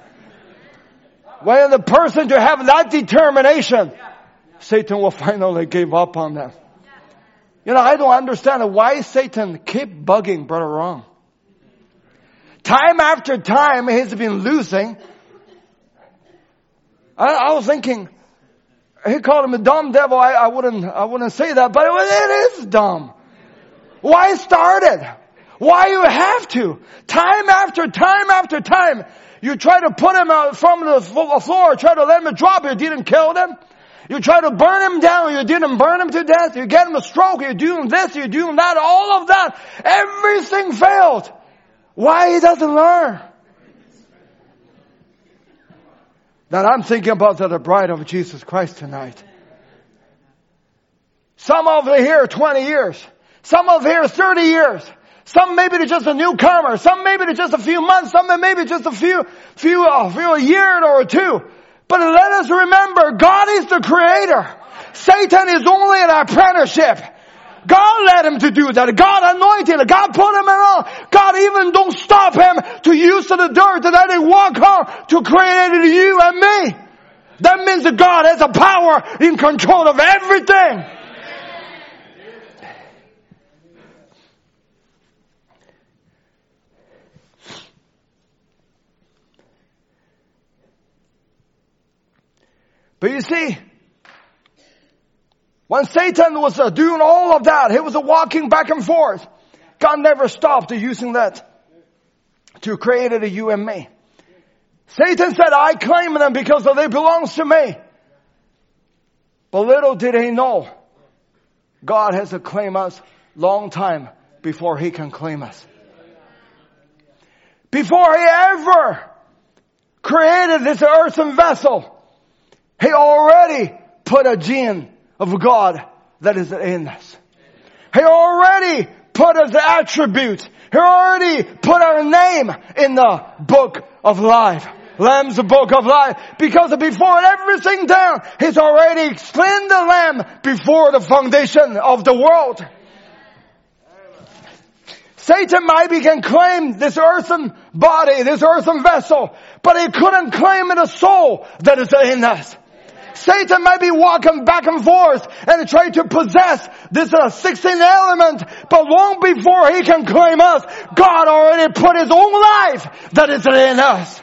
When the person to have that determination, Satan will finally give up on them. You know, I don't understand why Satan keep bugging Brother Ron. Time after time, he's been losing. I, I was thinking, he called him a dumb devil. I, I wouldn't, I wouldn't say that, but it, it is dumb. Why started? Why you have to? Time after time after time, you try to put him out from the floor, try to let him drop, you didn't kill him. You try to burn him down, you didn't burn him to death. You get him a stroke, you're doing this, you're doing that, all of that. Everything failed. Why he doesn't learn? that I'm thinking about the bride of Jesus Christ tonight. Some of here 20 years. Some of here 30 years. Some maybe just a newcomer. Some maybe just a few months. Some maybe just a few, few, a few a year or two. But let us remember, God is the creator. Satan is only an apprenticeship. God led him to do that. God anointed him. God put him around. God even don't stop him to use the dirt that he walk on to create you and me. That means that God has a power in control of everything. But you see, when Satan was uh, doing all of that, he was uh, walking back and forth. God never stopped using that to create you and me. Satan said, I claim them because they belong to me. But little did he know, God has to claim us long time before he can claim us. Before he ever created this earthen vessel, he already put a gene of God that is in us. He already put us attributes. He already put our name in the book of life. Lamb's the book of life. Because before everything down, He's already explained the Lamb before the foundation of the world. Satan maybe can claim this earthen body, this earthen vessel, but he couldn't claim the soul that is in us. Satan may be walking back and forth and trying to possess this uh, 16 element, but long before he can claim us, God already put his own life that is in us.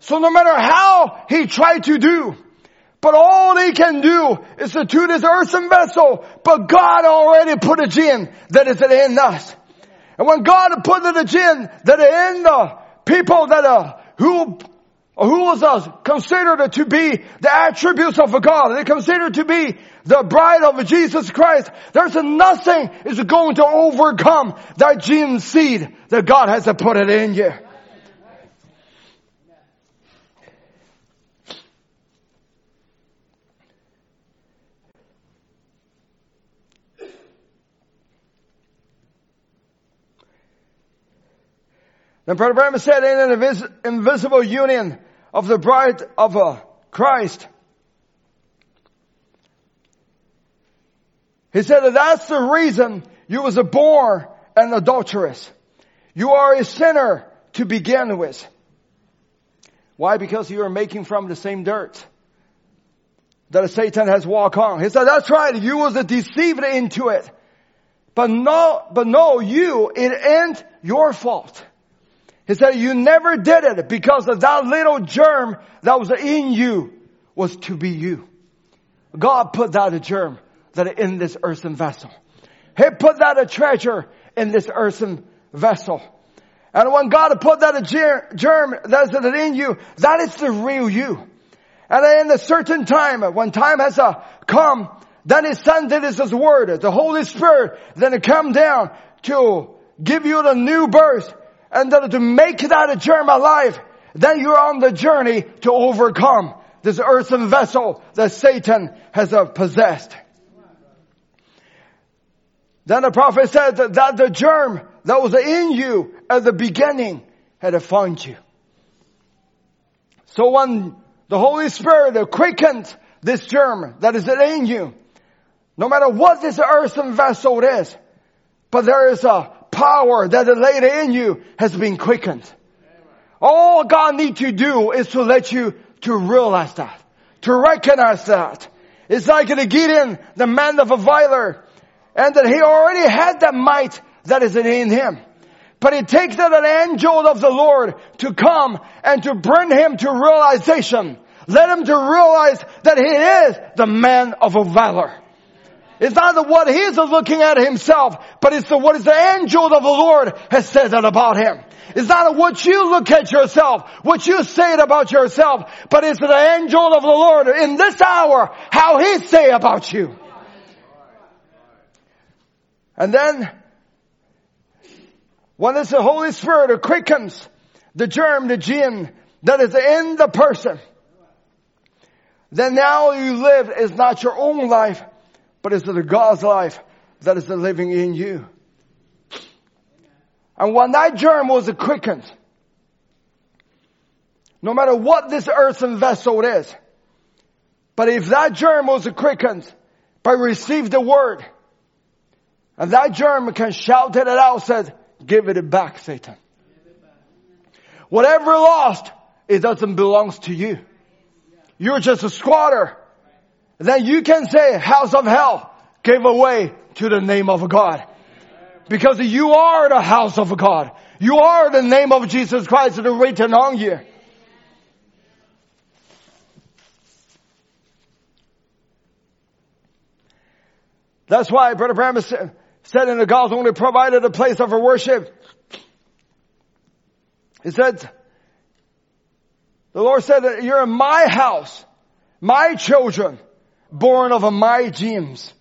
So no matter how he tried to do, but all he can do is to do this earthen vessel, but God already put a gin that is in us. And when God put the gin that in the people that are, who who was considered to be the attributes of God. They considered to be the bride of Jesus Christ. There's nothing is going to overcome that gene seed that God has put it in you. Then Brother Branham said in an invis- invisible union of the bride of uh, Christ, he said that that's the reason you was a born an adulteress. You are a sinner to begin with. Why? Because you are making from the same dirt that Satan has walked on. He said, that's right, you was deceived into it. But no, but no, you, it ain't your fault. He said, you never did it because of that little germ that was in you was to be you. God put that germ that in this earthen vessel. He put that a treasure in this earthen vessel. And when God put that germ that's in you, that is the real you. And in a certain time, when time has uh, come, then His Son did His word, the Holy Spirit, then it come down to give you the new birth and to make that a germ alive. Then you're on the journey to overcome this earthen vessel that Satan has uh, possessed. Then the prophet said that, that the germ that was in you at the beginning had found you. So when the Holy Spirit quickened this germ that is in you, no matter what this earthen vessel is, but there is a power that is laid in you has been quickened. All God needs to do is to let you to realize that, to recognize that. It's like the Gideon, the man of a viler, and that he already had that might that is in him. But it takes that an angel of the Lord to come and to bring him to realization. Let him to realize that he is the man of a valor. It's not the what is looking at himself, but it's the what is the angel of the Lord has said that about him. It's not what you look at yourself, what you say about yourself, but it's the angel of the Lord in this hour, how he say about you. And then, when it's the Holy Spirit who quickens the germ, the gene that is in the person, then now you live is not your own life, but it's the God's life that is living in you. And when that germ was quickened, no matter what this earthen vessel is, but if that germ was quickened by receive the word, and that germ can shout it out, said, give it back, Satan. Whatever lost, it doesn't belong to you. You're just a squatter. Then you can say, house of hell gave away to the name of God. Because you are the house of God. You are the name of Jesus Christ written on you. That's why Brother Branham said in the gospel only provided a place of worship. He said, the Lord said that you're in my house, my children, born of my genes.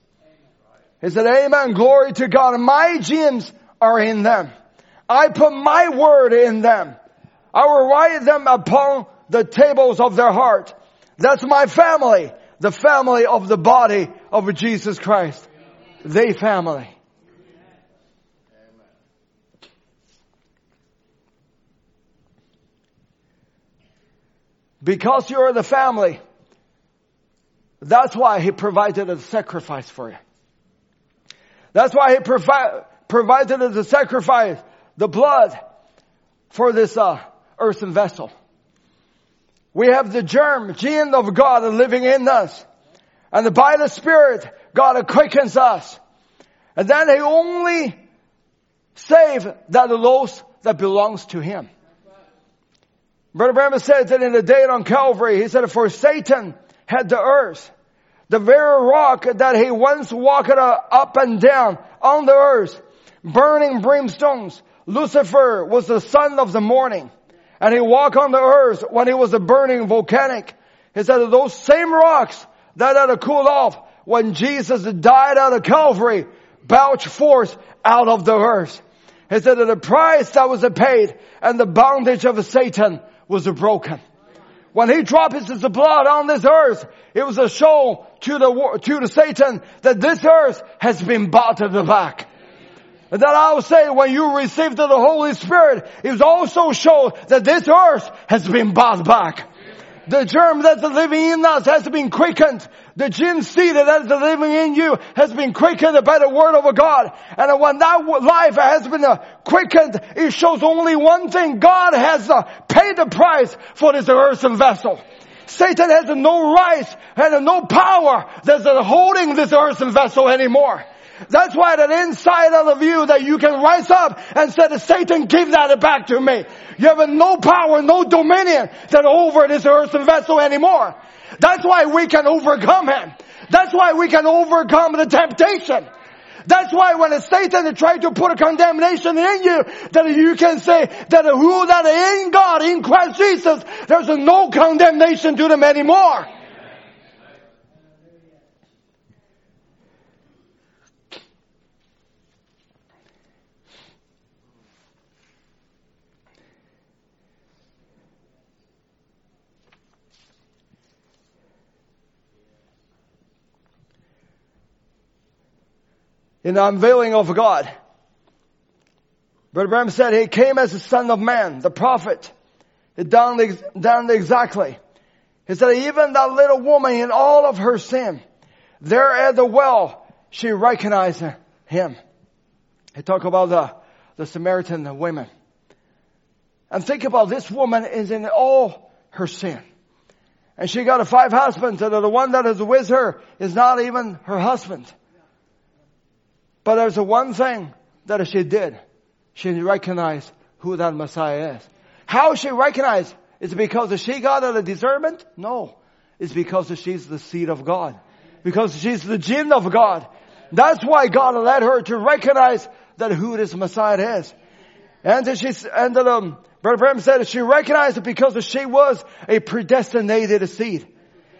He said, Amen, glory to God. My genes are in them. I put my word in them. I will write them upon the tables of their heart. That's my family, the family of the body of Jesus Christ. They family. Because you're the family, that's why he provided a sacrifice for you. That's why he provi- provided as a sacrifice the blood for this uh, earthen vessel. We have the germ, gene of God living in us. And by the Spirit, God quickens us. And then he only save that loss that belongs to him. Brother Branham said that in the day on Calvary, he said, for Satan had the earth, the very rock that he once walked up and down on the earth, burning brimstones. Lucifer was the son of the morning, and he walked on the earth when he was a burning volcanic. He said those same rocks that had to cool off when Jesus died out of Calvary, belch forth out of the earth. He said that the price that was paid and the bondage of Satan was broken. When he dropped his blood on this earth, it was a show to the, to the Satan that this earth has been bought at the back. And that I'll say when you received the Holy Spirit, it also shows that this earth has been bought back. The germ that's living in us has been quickened. The gene seed that is living in you has been quickened by the word of God. And when that life has been uh, quickened, it shows only one thing. God has uh, paid the price for this earthen vessel. Satan has no right and no power that's holding this earthen vessel anymore. That's why that inside of you that you can rise up and say, Satan, give that back to me. You have no power, no dominion that over this earthen vessel anymore. That's why we can overcome him. That's why we can overcome the temptation. That's why when Satan tries to put a condemnation in you, that you can say that who that in God, in Christ Jesus, there's no condemnation to them anymore. In the unveiling of God. Brother Branham said he came as the son of man, the prophet. He done, done exactly. He said even that little woman in all of her sin, there at the well, she recognized him. He talked about the, the Samaritan women. And think about this woman is in all her sin. And she got a five husbands and the one that is with her is not even her husband. But there's one thing that she did. She recognized who that Messiah is. How she recognized? Is because she got the discernment? No. It's because she's the seed of God. Because she's the gene of God. That's why God led her to recognize that who this Messiah is. And she, and um, Brother Branham said she recognized it because she was a predestinated seed.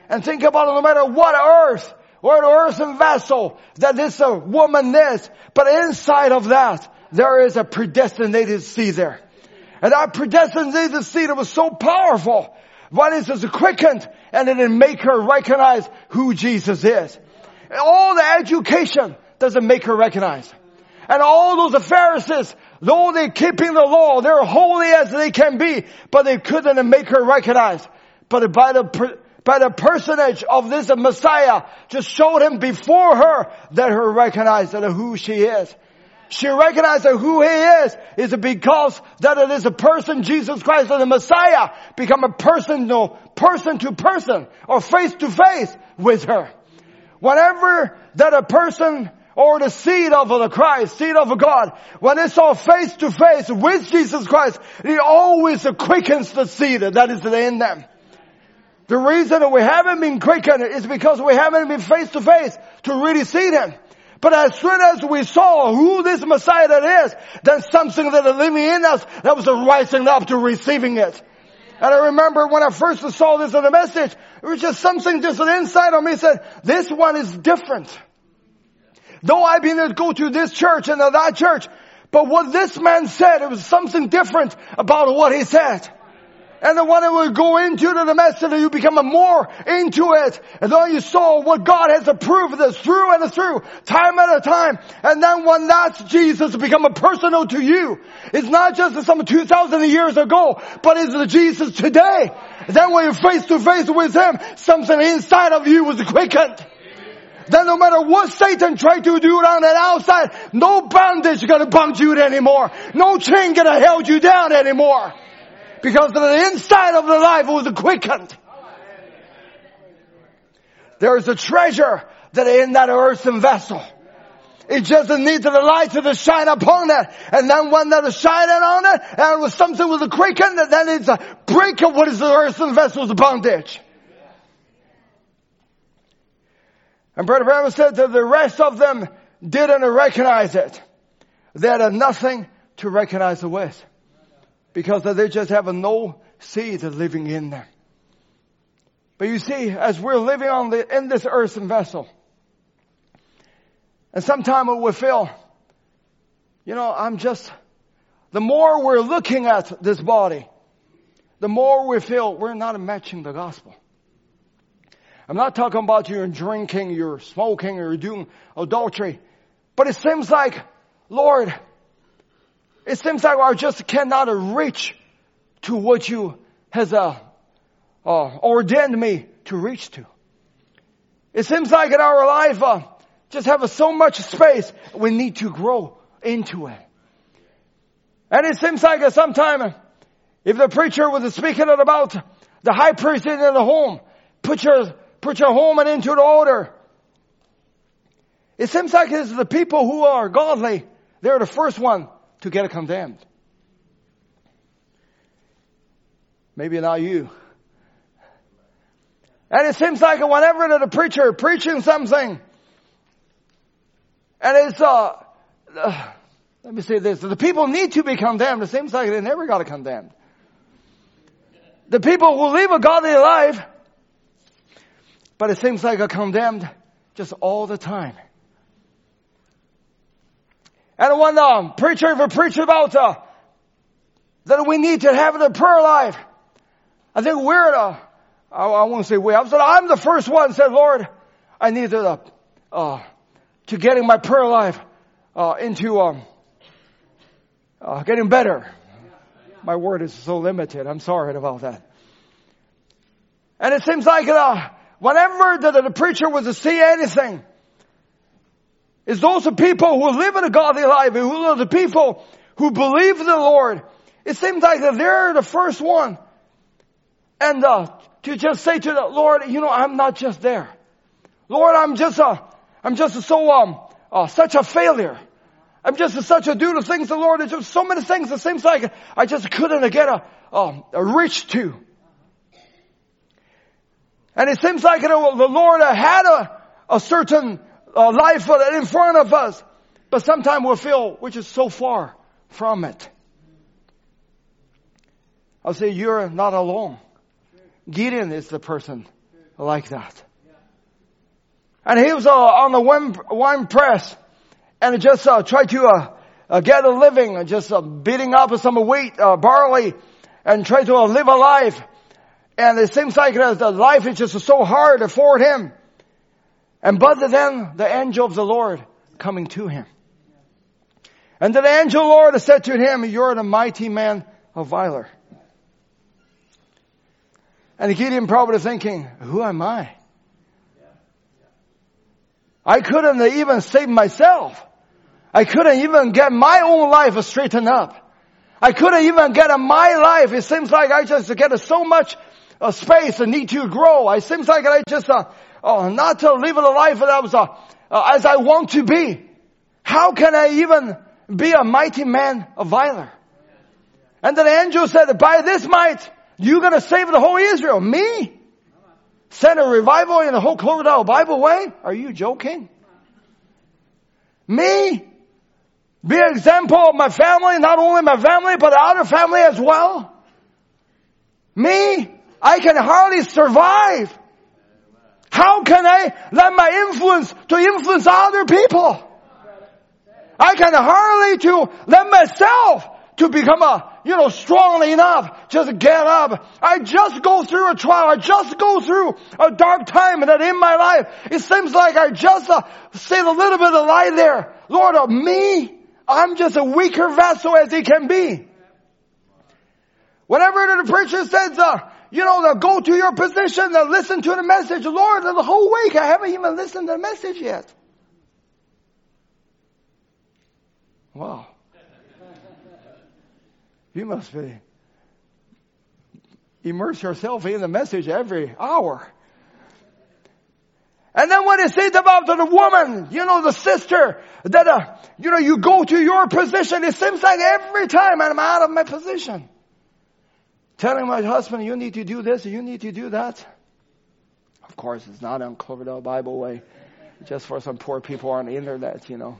And think about it, no matter what earth or an earthen vessel that this a woman is. But inside of that, there is a predestinated seed there. And that predestinated seed was so powerful. One is as quickened and it didn't make her recognize who Jesus is. And all the education doesn't make her recognize. And all those Pharisees, though they're keeping the law, they're holy as they can be, but they couldn't make her recognize. But by the by the personage of this Messiah just showed him before her that her recognized that who she is. She recognized that who he is is because that it is a person, Jesus Christ and the Messiah become a person, no, person to person or face to face with her. Whenever that a person or the seed of the Christ, seed of God, when it's all face to face with Jesus Christ, it always quickens the seed that is in them. The reason that we haven't been quickened is because we haven't been face to face to really see Him. But as soon as we saw who this Messiah that is, then something that is living in us that was rising up to receiving it. And I remember when I first saw this in the message, it was just something just an inside of me said, this one is different. Though I've been to go to this church and that church, but what this man said, it was something different about what he said. And the one that will go into the message, you become more into it. And then you saw what God has approved this through and through, time at a time. And then when that's Jesus become a personal to you, it's not just some 2,000 years ago, but it's the Jesus today. Then when you're face to face with Him, something inside of you was quickened. Then no matter what Satan tried to do on the outside, no bondage gonna bond you anymore. No chain gonna hold you down anymore because the inside of the life was quickened. There is a treasure that in that earthen vessel. It just needs the light to shine upon it. And then when that is shining on it, and it was something with a quickened, then it's a break of what is the earthen vessel's bondage. And Brother Branham said that the rest of them didn't recognize it. They had nothing to recognize it with because they just have no seed living in them. But you see, as we're living on the, in this earthen vessel, and sometimes we feel, you know, I'm just, the more we're looking at this body, the more we feel we're not matching the gospel. I'm not talking about you're drinking, you're smoking, you're doing adultery, but it seems like Lord, it seems like I just cannot reach to what you has uh, uh, ordained me to reach to. It seems like in our life, uh, just have so much space, we need to grow into it. And it seems like sometimes, if the preacher was speaking about the high priest in the home, put your, put your home and into the order. It seems like it's the people who are godly, they're the first one to get condemned. Maybe not you. And it seems like whenever the preacher preaching something, and it's, uh, uh, let me say this, the people need to be condemned. It seems like they never got a condemned. The people who live a godly life, but it seems like a condemned just all the time. And the um, preacher ever preached about uh, that we need to have the prayer life, I think we're the, I, I won't say we, I said I'm the first one said, Lord, I need to, uh, to getting my prayer life, uh, into, um, uh, getting better. My word is so limited. I'm sorry about that. And it seems like, uh, whenever the, the preacher was to see anything, is those people who live in a godly life, who are the people who believe the Lord. It seems like that they're the first one. And uh, to just say to the Lord, you know, I'm not just there. Lord, I'm just a, I'm just so um, uh, such a failure. I'm just such a do the things the Lord. There's just so many things. It seems like I just couldn't get a, um, a reach to. And it seems like you know, the Lord had a, a certain uh, life in front of us, but sometimes we feel which is so far from it. I'll say you're not alone. Gideon is the person like that. And he was uh, on the wine, wine press and just uh, tried to uh, uh, get a living, just uh, beating up some wheat, uh, barley, and try to live a life. And it seems like the life is just so hard for him. And but then the angel of the Lord coming to him. And the angel Lord said to him, you're the mighty man of valor. And Gideon probably thinking, who am I? I couldn't even save myself. I couldn't even get my own life straightened up. I couldn't even get my life. It seems like I just get so much uh, space and need to grow. It seems like I just uh, oh, not to live a life that was uh, uh, as I want to be. How can I even be a mighty man of valor? And the angel said, by this might, you're gonna save the whole Israel. Me? Send a revival in the whole Cloverdale Bible way? Are you joking? Me? Be an example of my family, not only my family, but the other family as well? Me? I can hardly survive. How can I let my influence to influence other people? I can hardly to let myself to become a, you know, strong enough just get up. I just go through a trial. I just go through a dark time that in my life, it seems like I just uh, say a little bit of light there. Lord, of me, I'm just a weaker vessel as he can be. Whatever the preacher says, uh, you know, they'll go to your position, they'll listen to the message. Lord, the whole week I haven't even listened to the message yet. Wow. You must be immerse yourself in the message every hour. And then when it says about the woman, you know, the sister, that, uh, you know, you go to your position, it seems like every time I'm out of my position telling my husband, you need to do this, you need to do that. Of course, it's not on Cloverdale Bible way, just for some poor people on the internet, you know.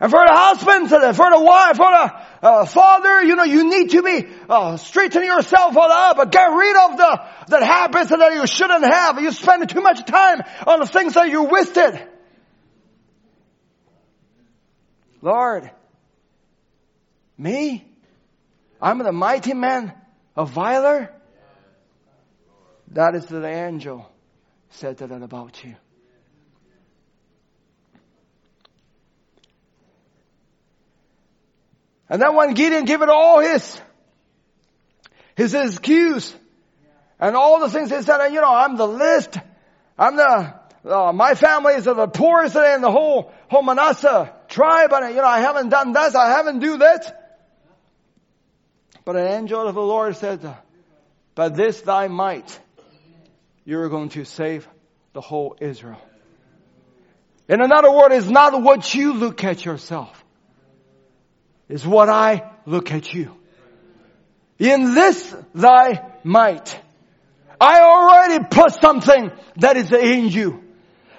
And for the husband, for the wife, for the uh, father, you know, you need to be uh, straightening yourself up, but get rid of the the habits that you shouldn't have. You spend too much time on the things that you wasted. Lord, me? I'm the mighty man of valor. That is the angel said that about you. And then when Gideon gave it all his, his excuse, and all the things he said, you know, I'm the least, I'm the, uh, my family is the poorest in the whole, whole Manasseh tribe, and you know, I haven't done this, I haven't do that. But an angel of the Lord said, by this thy might, you're going to save the whole Israel. In another word, it's not what you look at yourself. It's what I look at you. In this thy might. I already put something that is in you.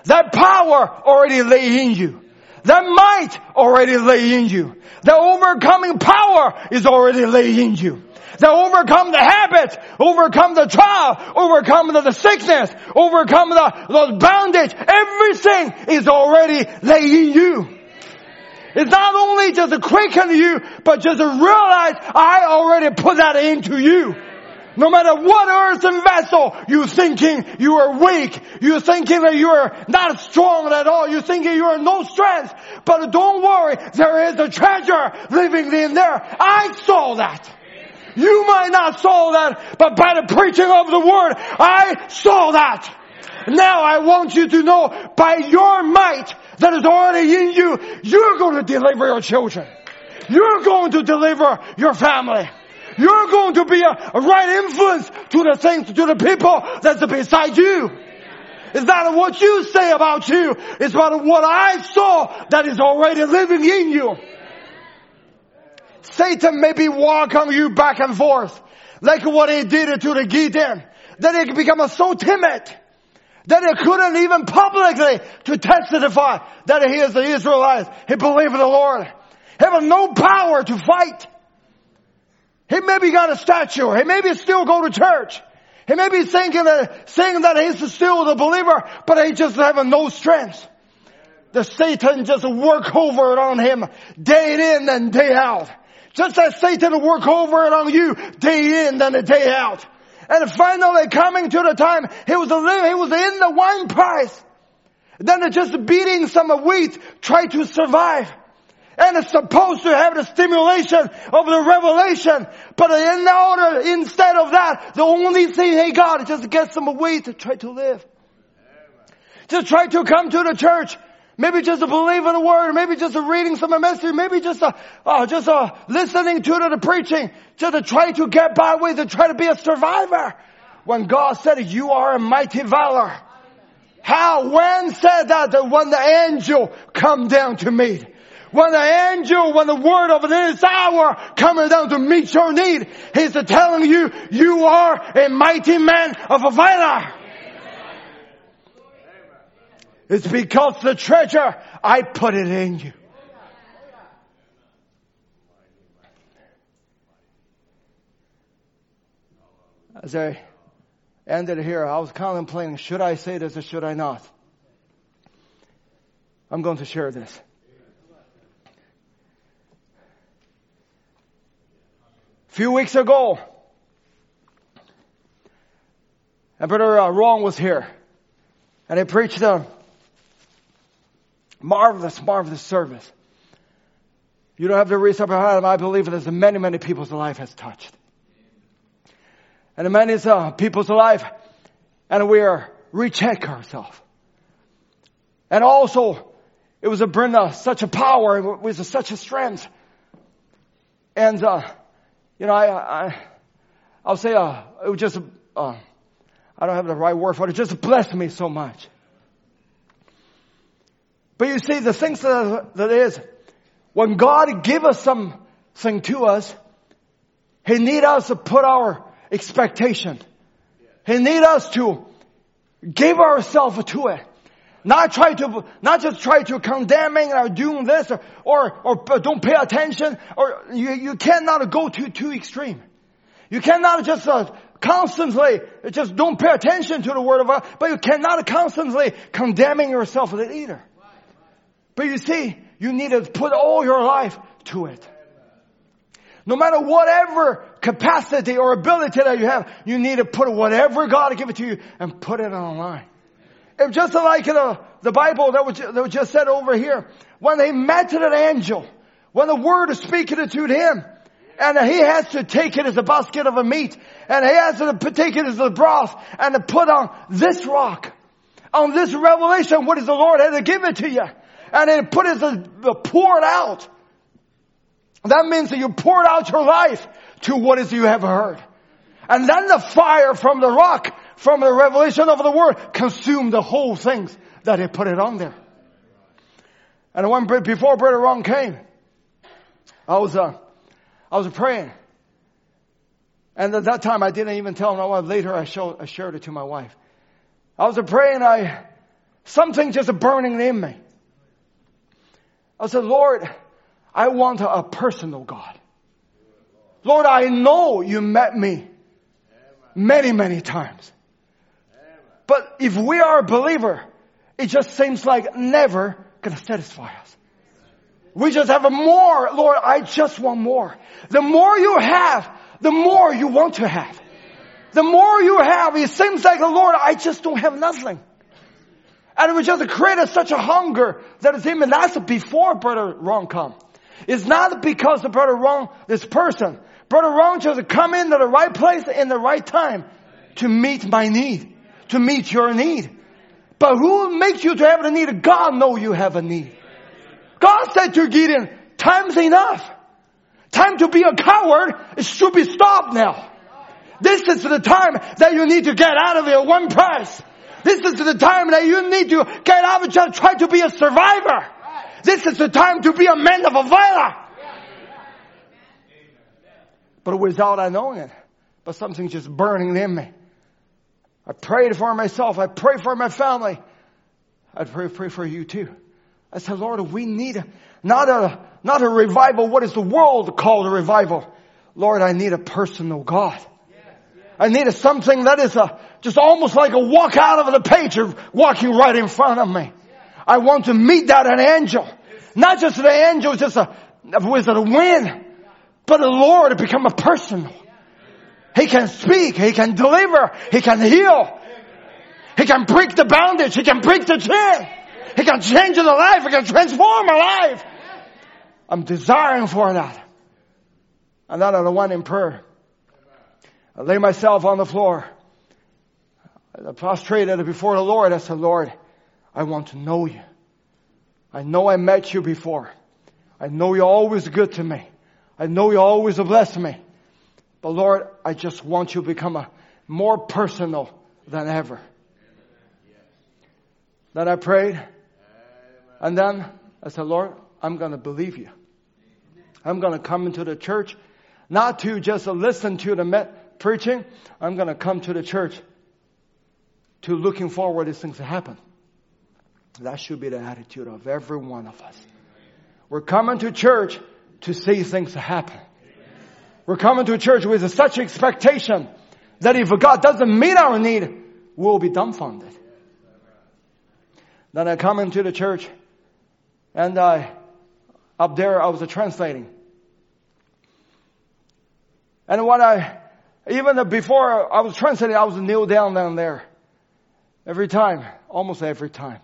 That power already lay in you. That might already lay in you. The overcoming power is already lay in you. To overcome the habit, overcome the trial, overcome the, the sickness, overcome the, the bondage. Everything is already lay in you. It's not only just to quicken you, but just to realize I already put that into you. No matter what earthen vessel you're thinking you are weak, you're thinking that you are not strong at all, you're thinking you are no strength, but don't worry, there is a treasure living in there. I saw that. You might not saw that, but by the preaching of the word, I saw that. Now I want you to know by your might that is already in you, you're going to deliver your children. You're going to deliver your family. You're going to be a, right influence to the things, to the people that's beside you. It's not what you say about you. It's about what I saw that is already living in you. Satan may be walking you back and forth like what he did to the Gideon. That he become so timid that he couldn't even publicly to testify that he is the Israelite. He believed in the Lord. He have no power to fight. He maybe got a statue. He maybe still go to church. He may be thinking that, saying that he's still the believer, but he just having no strength. The Satan just work over it on him day in and day out. Just as Satan work over it on you day in and day out. And finally coming to the time, he was, a, he was in the wine press. Then just beating some wheat, try to survive. And it's supposed to have the stimulation of the revelation. But in order, instead of that, the only thing he got is just get some way to try to live. Just try to come to the church Maybe just a believe in the word. Maybe just a reading some message. Maybe just a, uh, just a listening to the preaching. Just to try to get by with to try to be a survivor. When God said you are a mighty valor. How, when said that? That when the angel come down to meet. When the angel, when the word of this hour coming down to meet your need, he's telling you, you are a mighty man of valor. It's because the treasure, I put it in you. As I ended here, I was contemplating, should I say this or should I not? I'm going to share this. Few weeks ago, and Brother uh, was here, and he preached a Marvelous, marvelous service. You don't have to raise up your hand. I believe there's many, many people's life has touched. And many uh, people's life, and we are recheck ourselves. And also, it was a bring uh, such a power, it was such a strength. And, uh, you know, I, I, I'll say, uh, it was just, uh, I don't have the right word for it, it just blessed me so much. But you see, the thing that, that is, when God give us something to us, He need us to put our expectation. He need us to give ourselves to it. Not try to, not just try to condemning or doing this or, or, or don't pay attention or you, you cannot go to too extreme. You cannot just uh, constantly, just don't pay attention to the word of God, but you cannot constantly condemning yourself with it either. But you see, you need to put all your life to it. No matter whatever capacity or ability that you have, you need to put whatever God give it to you and put it online. If just like the, the Bible that was, that was just said over here, when they met an angel, When the word is speaking to him, and he has to take it as a basket of a meat, and he has to take it as a broth, and to put on this rock, on this revelation, what is the Lord had to give it to you, and then put it as a, pour it out. That means that you poured out your life to what is you have heard. And then the fire from the rock, from the revelation of the word, consumed the whole things that he put it on there. And when, before Brother Ron came, I was, uh, I was praying. And at that time I didn't even tell my wife. Later I, showed, I shared it to my wife. I was praying, I, something just burning in me. I said, Lord, I want a personal God. Lord, I know you met me many, many times. But if we are a believer, it just seems like never gonna satisfy us. We just have a more, Lord, I just want more. The more you have, the more you want to have. The more you have, it seems like, Lord, I just don't have nothing. And we just created such a hunger that it's even that's before Brother Ron come. It's not because the Brother Ron, this person, Brother Ron just come into the right place in the right time to meet my need, to meet your need. But who makes you to have a need? God know you have a need. God said to Gideon, time's enough. Time to be a coward it should be stopped now. This is the time that you need to get out of here one price. This is the time that you need to get out of just try to be a survivor. This is the time to be a man of a valor. But without I knowing it, but something's just burning in me. I prayed for myself. I pray for my family. I pray, pray for you too. I said, Lord, we need not a, not a revival. What is the world called a revival? Lord, I need a personal God. I need a, something that is a, just almost like a walk out of the page of walking right in front of me. I want to meet that an angel. Not just an angel, just a, with a wind, but a Lord to become a person. He can speak, He can deliver, He can heal. He can break the bondage, He can break the chain. He can change the life, He can transform a life. I'm desiring for that. And then I went in prayer. I lay myself on the floor. I prostrated before the Lord. I said, Lord, I want to know you. I know I met you before. I know you're always good to me. I know you always bless me. But Lord, I just want you to become a more personal than ever. Then I prayed. And then I said, Lord, I'm going to believe you. I'm going to come into the church, not to just listen to the preaching. I'm going to come to the church to looking forward these things to happen. That should be the attitude of every one of us. We're coming to church to see things happen. We're coming to a church with such expectation that if God doesn't meet our need, we'll be dumbfounded. Then I come into the church and I, up there I was translating. And what I, even before I was translating, I was kneel down down there. Every time, almost every time.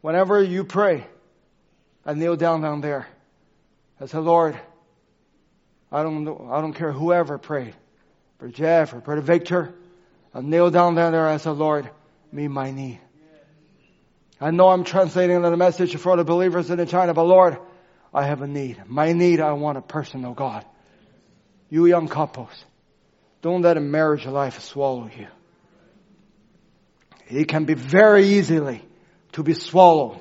Whenever you pray, I kneel down down there. I said, Lord, I don't know, I don't care whoever prayed. For Jeff or Brother Victor. I kneel down there. I said, Lord, meet my need. I know I'm translating the message for the believers in China, but Lord, I have a need. My need, I want a personal God. You young couples, don't let a marriage life swallow you. It can be very easily to be swallowed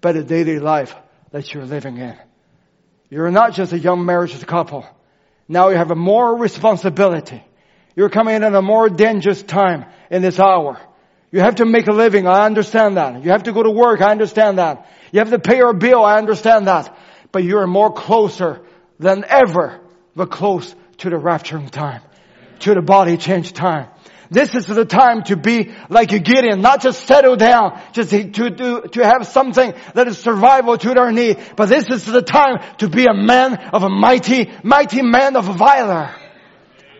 by the daily life that you're living in. You're not just a young married couple. Now you have a more responsibility. You're coming in at a more dangerous time in this hour. You have to make a living. I understand that. You have to go to work. I understand that. You have to pay your bill. I understand that. But you're more closer than ever, but close to the rapturing time, to the body change time. This is the time to be like a Gideon, not just settle down, just to, do, to have something that is survival to their need, but this is the time to be a man of a mighty, mighty man of valor.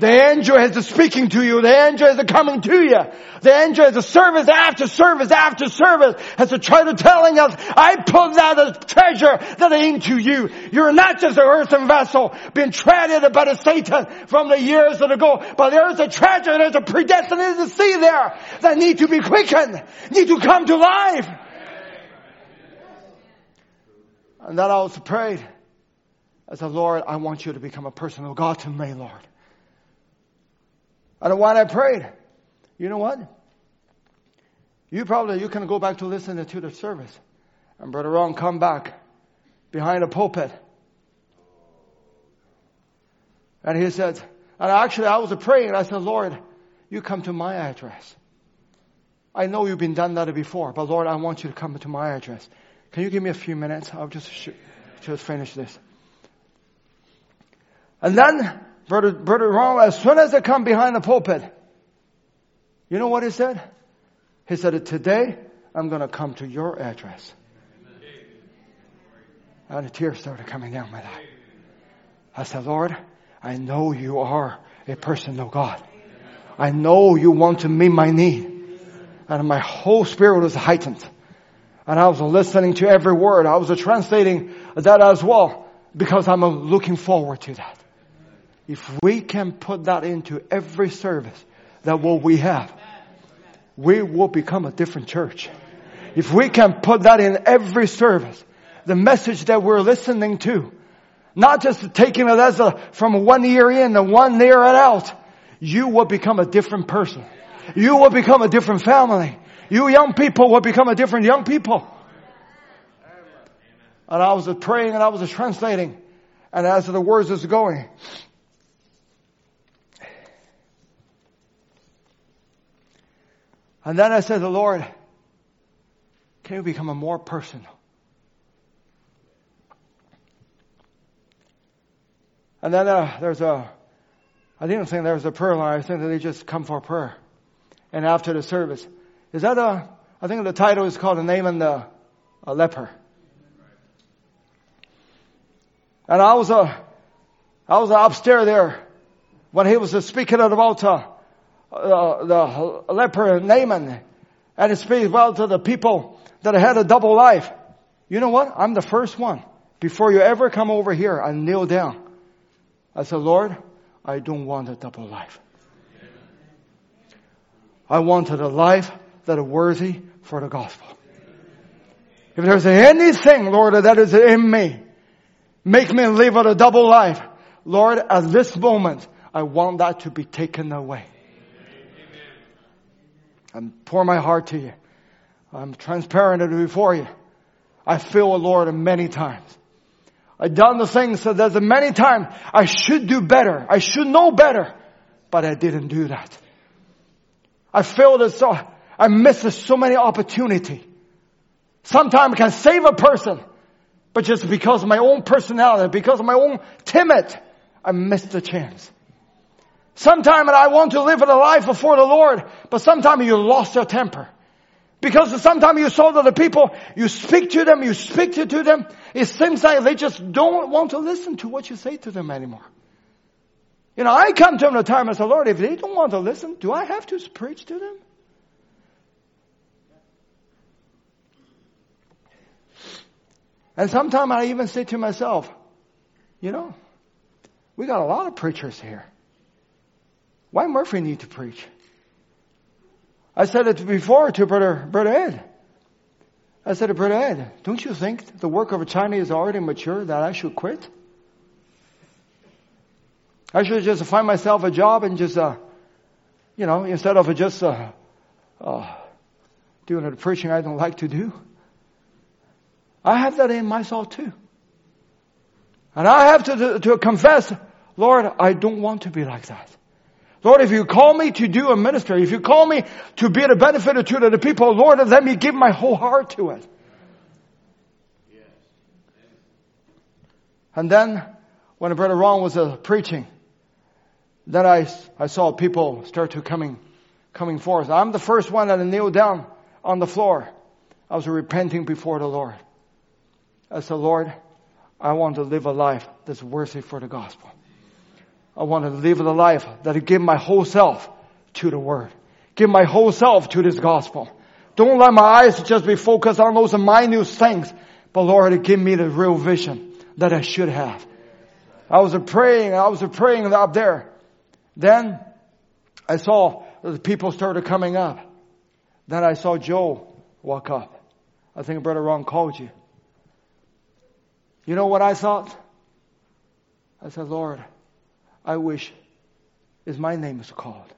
The angel has is speaking to you. The angel has is coming to you. The angel is a service after service after service has to try to telling us, I put that as treasure that into you. You're not just an earthen vessel being treaded by the Satan from the years that ago, but there's a treasure, there's a predestinated seed there that need to be quickened, need to come to life. And then I was prayed. I said, Lord, I want you to become a personal God to me, Lord. And when I prayed, you know what? You probably, you can go back to listen to the service. And Brother Ron come back behind the pulpit. And he said, and actually I was praying and I said, Lord, you come to my address. I know you've been done that before, but Lord, I want you to come to my address. Can you give me a few minutes? I'll just, just finish this. And then, Brother, Brother Ron, as soon as I come behind the pulpit, you know what he said? He said, today, I'm going to come to your address. And the tears started coming down my eye. I said, Lord, I know you are a personal God. I know you want to meet my need. And my whole spirit was heightened. And I was listening to every word. I was translating that as well because I'm looking forward to that. If we can put that into every service that what we have, we will become a different church. If we can put that in every service, the message that we're listening to, not just taking it as a, from one ear in and one ear out, you will become a different person. You will become a different family. You young people will become a different young people. And I was praying and I was translating. And as the words is going, and then I said, the Lord, can you become a more personal? And then uh, there's a, I didn't think there was a prayer line. I think that they just come for prayer. And after the service, is that a, I think the title is called Naaman the a leper. And I was, uh, I was upstairs there when he was speaking at about uh, uh, the leper Naaman, and he speaks about to the people that had a double life. You know what? I'm the first one. Before you ever come over here, I kneel down. I said, Lord, I don't want a double life. I wanted a life that is worthy for the gospel. If there's anything, Lord, that is in me, make me live a double life. Lord, at this moment, I want that to be taken away. I'm pour my heart to you. I'm transparent before you. I feel, the Lord, many times. I've done the things that there's many times I should do better. I should know better. But I didn't do that. I that so, I miss so many opportunity. Sometimes I can save a person, but just because of my own personality, because of my own timid, I miss the chance. Sometimes I want to live a life before the Lord, but sometimes you lost your temper. Because sometimes you saw that the people, you speak to them, you speak to, to them, it seems like they just don't want to listen to what you say to them anymore. You know, I come to them at a time and say, Lord, if they don't want to listen, do I have to preach to them? And sometimes I even say to myself, you know, we got a lot of preachers here. Why Murphy need to preach? I said it before to brother, brother Ed. I said to brother Ed, don't you think the work of a Chinese is already mature that I should quit? I should just find myself a job and just, uh, you know, instead of just, uh, uh, doing the preaching I don't like to do. I have that in myself too. And I have to, to, to confess, Lord, I don't want to be like that. Lord, if you call me to do a ministry, if you call me to be a benefit to the people, Lord, let me give my whole heart to it. And then, when Brother Ron was uh, preaching, then I, I saw people start to coming, coming forth. I'm the first one that kneeled down on the floor. I was repenting before the Lord. I said, Lord, I want to live a life that's worthy for the gospel. I want to live the life that I give my whole self to the word. Give my whole self to this gospel. Don't let my eyes just be focused on those minute things, but Lord, give me the real vision that I should have. I was praying, I was praying up there. Then I saw the people started coming up. Then I saw Joe walk up. I think Brother Ron called you. You know what I thought? I said, Lord, I wish is my name is called.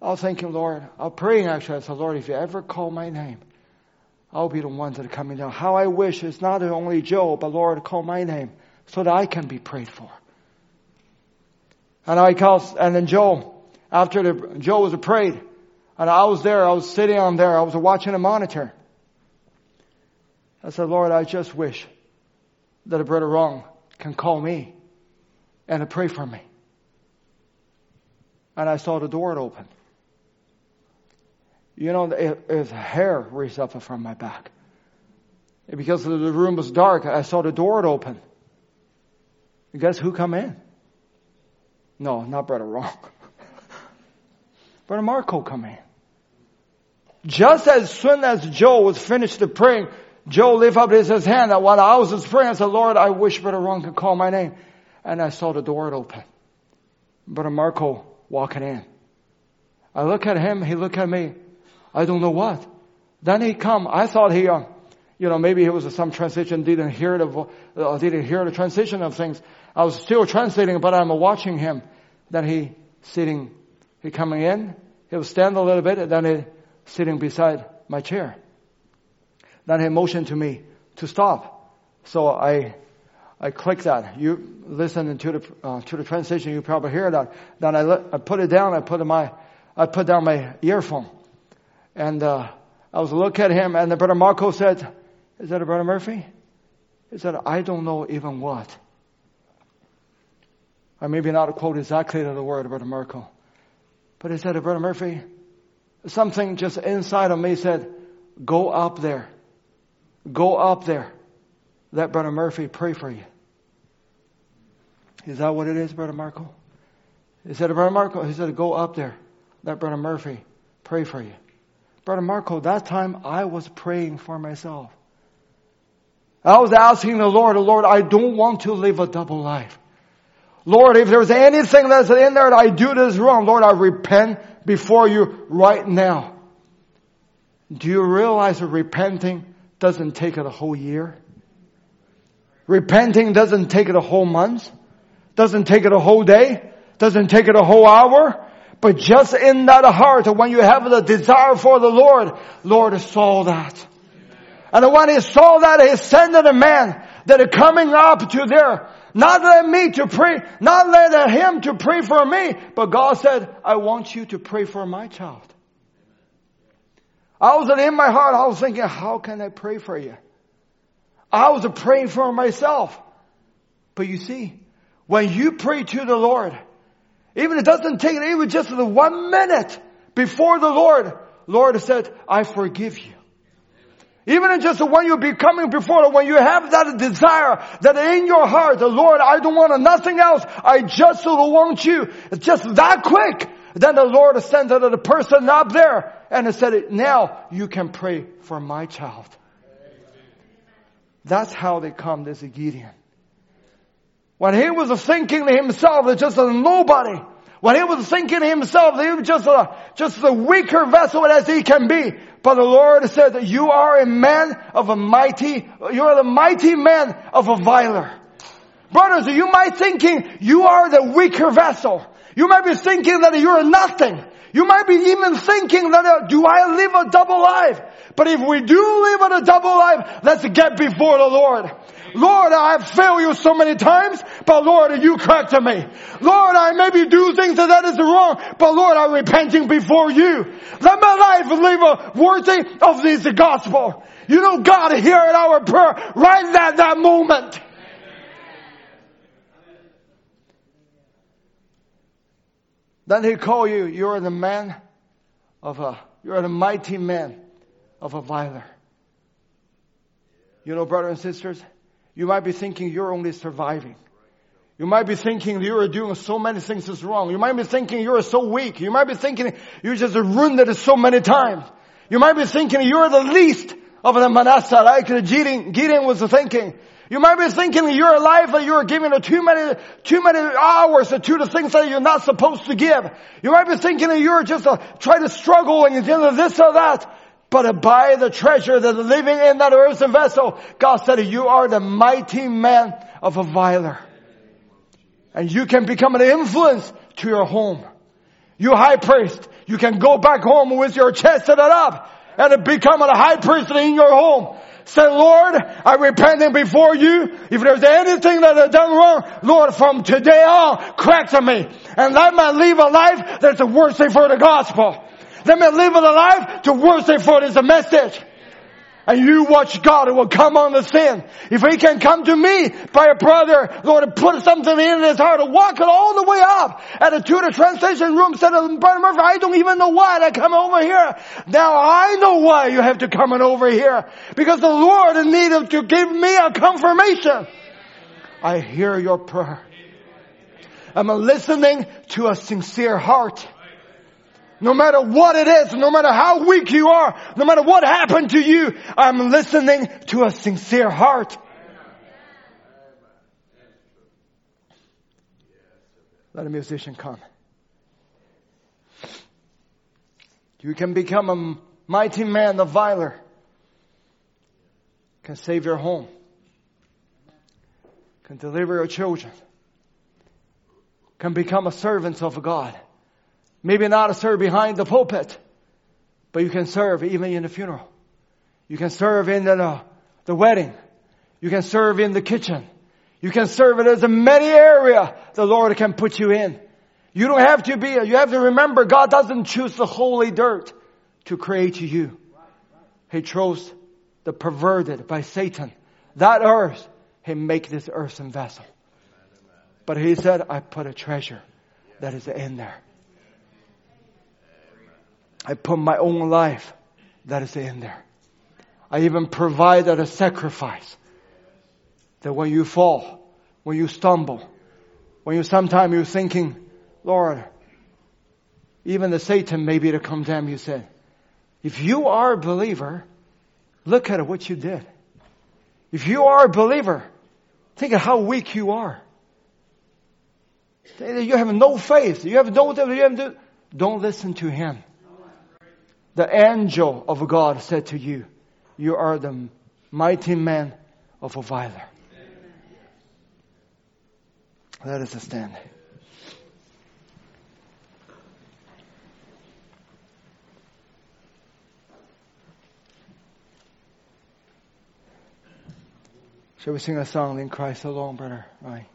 I'll thank thinking, Lord, I was praying actually. I said, Lord, if you ever call my name, I'll be the one that are coming down. How I wish it's not only Joe, but Lord, call my name so that I can be prayed for. And I called, and then Joe, after the, Joe was prayed, and I was there, I was sitting on there, I was watching a monitor. I said, Lord, I just wish that a brother Ron can call me and to pray for me. And I saw the door open. You know, it, it hair raised up from my back. Because the room was dark, I saw the door open. And guess who come in? No, not Brother Ron. Brother Marco come in. Just as soon as Joe was finished praying, Joe lifted up his hand and while I was praying, I said, Lord, I wish Brother Ron could call my name. And I saw the door open. Brother Marco walking in. I look at him, he look at me. I don't know what. Then he come. I thought he, uh, you know, maybe he was some transition, didn't hear the, uh, didn't hear the transition of things. I was still translating, but I'm watching him. Then he sitting, he coming in, he was stand a little bit, and then he sitting beside my chair. Then he motioned to me to stop. So I, I click that. You listen to the, uh, to the translation, you probably hear that. Then I, I put it down, I put in my, I put down my earphone. And, uh, I was looking at him and the brother Marco said, is that a brother Murphy? He said, I don't know even what. I maybe not quote exactly the word, Brother Marco. But he said, "A Brother Murphy, something just inside of me said, go up there. Go up there. Let Brother Murphy pray for you. Is that what it is, Brother Marco? He said, Brother Marco, he said, go up there. Let Brother Murphy pray for you. Brother Marco, that time I was praying for myself. I was asking the Lord, Lord, I don't want to live a double life. Lord, if there's anything that's in there that I do this wrong, Lord, I repent before you right now. Do you realize that repenting doesn't take a whole year? Repenting doesn't take it a whole month. Doesn't take it a whole day. Doesn't take it a whole hour. But just in that heart, when you have the desire for the Lord, Lord saw that. And when he saw that, he sent a man that are coming up to there. Not let me to pray, not let him to pray for me, but God said, I want you to pray for my child. I was in my heart, I was thinking, how can I pray for you? I was praying for myself. But you see, when you pray to the Lord, even it doesn't take, even just the one minute before the Lord, Lord said, I forgive you. Even just when you be coming before, when you have that desire that in your heart, the Lord, I don't want nothing else. I just want you. It's just that quick. Then the Lord sent the person up there and said, now you can pray for my child. That's how they come, this Gideon. When he was thinking to himself, it's just a nobody. When he was thinking to himself, that he was just a, just a weaker vessel as he can be. But the Lord said that you are a man of a mighty, you are the mighty man of a viler. Brothers, you might thinking you are the weaker vessel. You might be thinking that you're nothing. You might be even thinking that, uh, do I live a double life? But if we do live a double life, let's get before the Lord. Lord, I've failed you so many times, but Lord, you correct me. Lord, I maybe do things that, that is wrong, but Lord, I'm repenting before you. Let my life live worthy of this gospel. You know, God heard our prayer right at that moment. Then he call you, you're the man of a, you're the mighty man of a viler. You know, brothers and sisters, you might be thinking you're only surviving. You might be thinking you are doing so many things is wrong. You might be thinking you are so weak. You might be thinking you just ruined it so many times. You might be thinking you are the least of the Manasseh, like Gideon, Gideon was thinking. You might be thinking your life that you're giving too many, too many hours to the things that you're not supposed to give. You might be thinking you're just trying to struggle and you're this or that. But by the treasure that living in that earthen vessel, God said you are the mighty man of a viler. And you can become an influence to your home. You high priest, you can go back home with your chest set up and become a high priest in your home. Say, Lord, I repent before you. If there's anything that I've done wrong, Lord, from today on, correct me. And let me live a life that's a worthy for the gospel. Let me live a life to worship for it is a message and you watch God it will come on the scene. If he can come to me by a brother, Lord, put something in his heart, walk it all the way up. And to the translation room said, Brother Murphy, I don't even know why I come over here. Now I know why you have to come over here. Because the Lord needed to give me a confirmation. I hear your prayer. I'm listening to a sincere heart. No matter what it is, no matter how weak you are, no matter what happened to you, I'm listening to a sincere heart. Let a musician come. You can become a mighty man, a viler. Can save your home. Can deliver your children. Can become a servant of God Maybe not serve behind the pulpit, but you can serve even in the funeral. You can serve in the, the wedding. You can serve in the kitchen. You can serve it as a many area the Lord can put you in. You don't have to be, you have to remember God doesn't choose the holy dirt to create you. He chose the perverted by Satan. That earth, He make this earthen vessel. But He said, I put a treasure that is in there. I put my own life that is in there. I even provided a sacrifice that when you fall, when you stumble, when you sometimes you're thinking, Lord, even the Satan may be to condemn you said, if you are a believer, look at what you did. If you are a believer, think of how weak you are. You have no faith. You have no, you have no, don't listen to him the angel of God said to you, you are the mighty man of a viler. Let us stand. Shall we sing a song in Christ alone, brother? Right.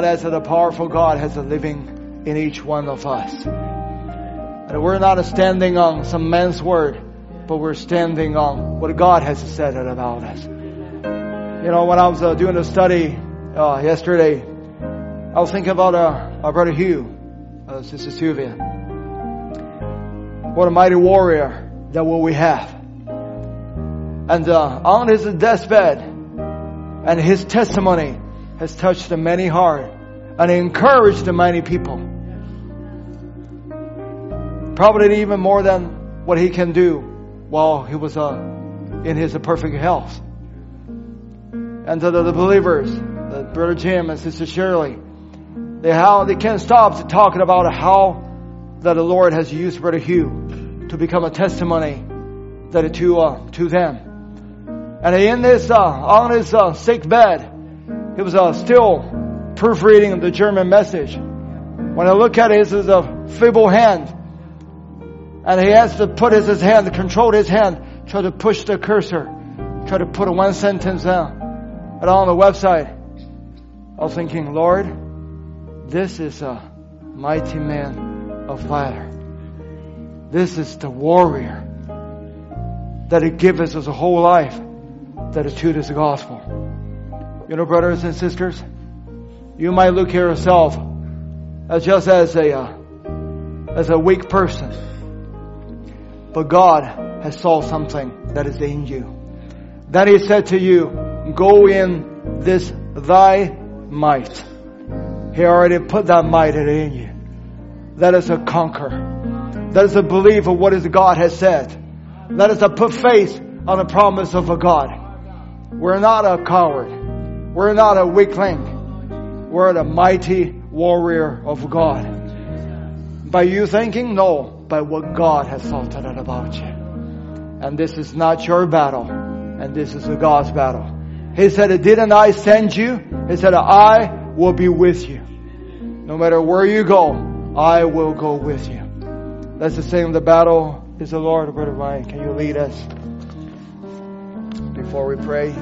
Not as a powerful God has a living in each one of us. And we're not standing on some man's word, but we're standing on what God has said about us. You know, when I was uh, doing a study uh, yesterday, I was thinking about uh, our brother Hugh, uh, Sister Sylvia. What a mighty warrior that what we have. And uh, on his deathbed, and his testimony has touched the many heart and encouraged the many people. Probably even more than what he can do while he was uh, in his perfect health. And to the, the believers, the brother Jim and sister Shirley, they how they can't stop talking about how that the Lord has used brother Hugh to become a testimony that to uh, to them. And in this uh, on his uh, sick bed, he was still proofreading of the German message. When I look at it, it's a feeble hand. And he has to put his, his hand, control his hand, try to push the cursor, try to put a one sentence down. And on the website, I was thinking, Lord, this is a mighty man of valor. This is the warrior that He gives us a whole life that is to the gospel. You know, brothers and sisters, you might look at yourself as just as a uh, as a weak person, but God has saw something that is in you. That He said to you, "Go in this thy might." He already put that might in you. That is a conquer. That is a belief of what is God has said. That is a put faith on the promise of a God. We're not a coward. We're not a weakling. We're the mighty warrior of God. By you thinking? No, by what God has thought about you. And this is not your battle, and this is a God's battle. He said, didn't I send you? He said, I will be with you. No matter where you go, I will go with you. That's the same. The battle is the Lord, Brother Ryan. Can you lead us before we pray?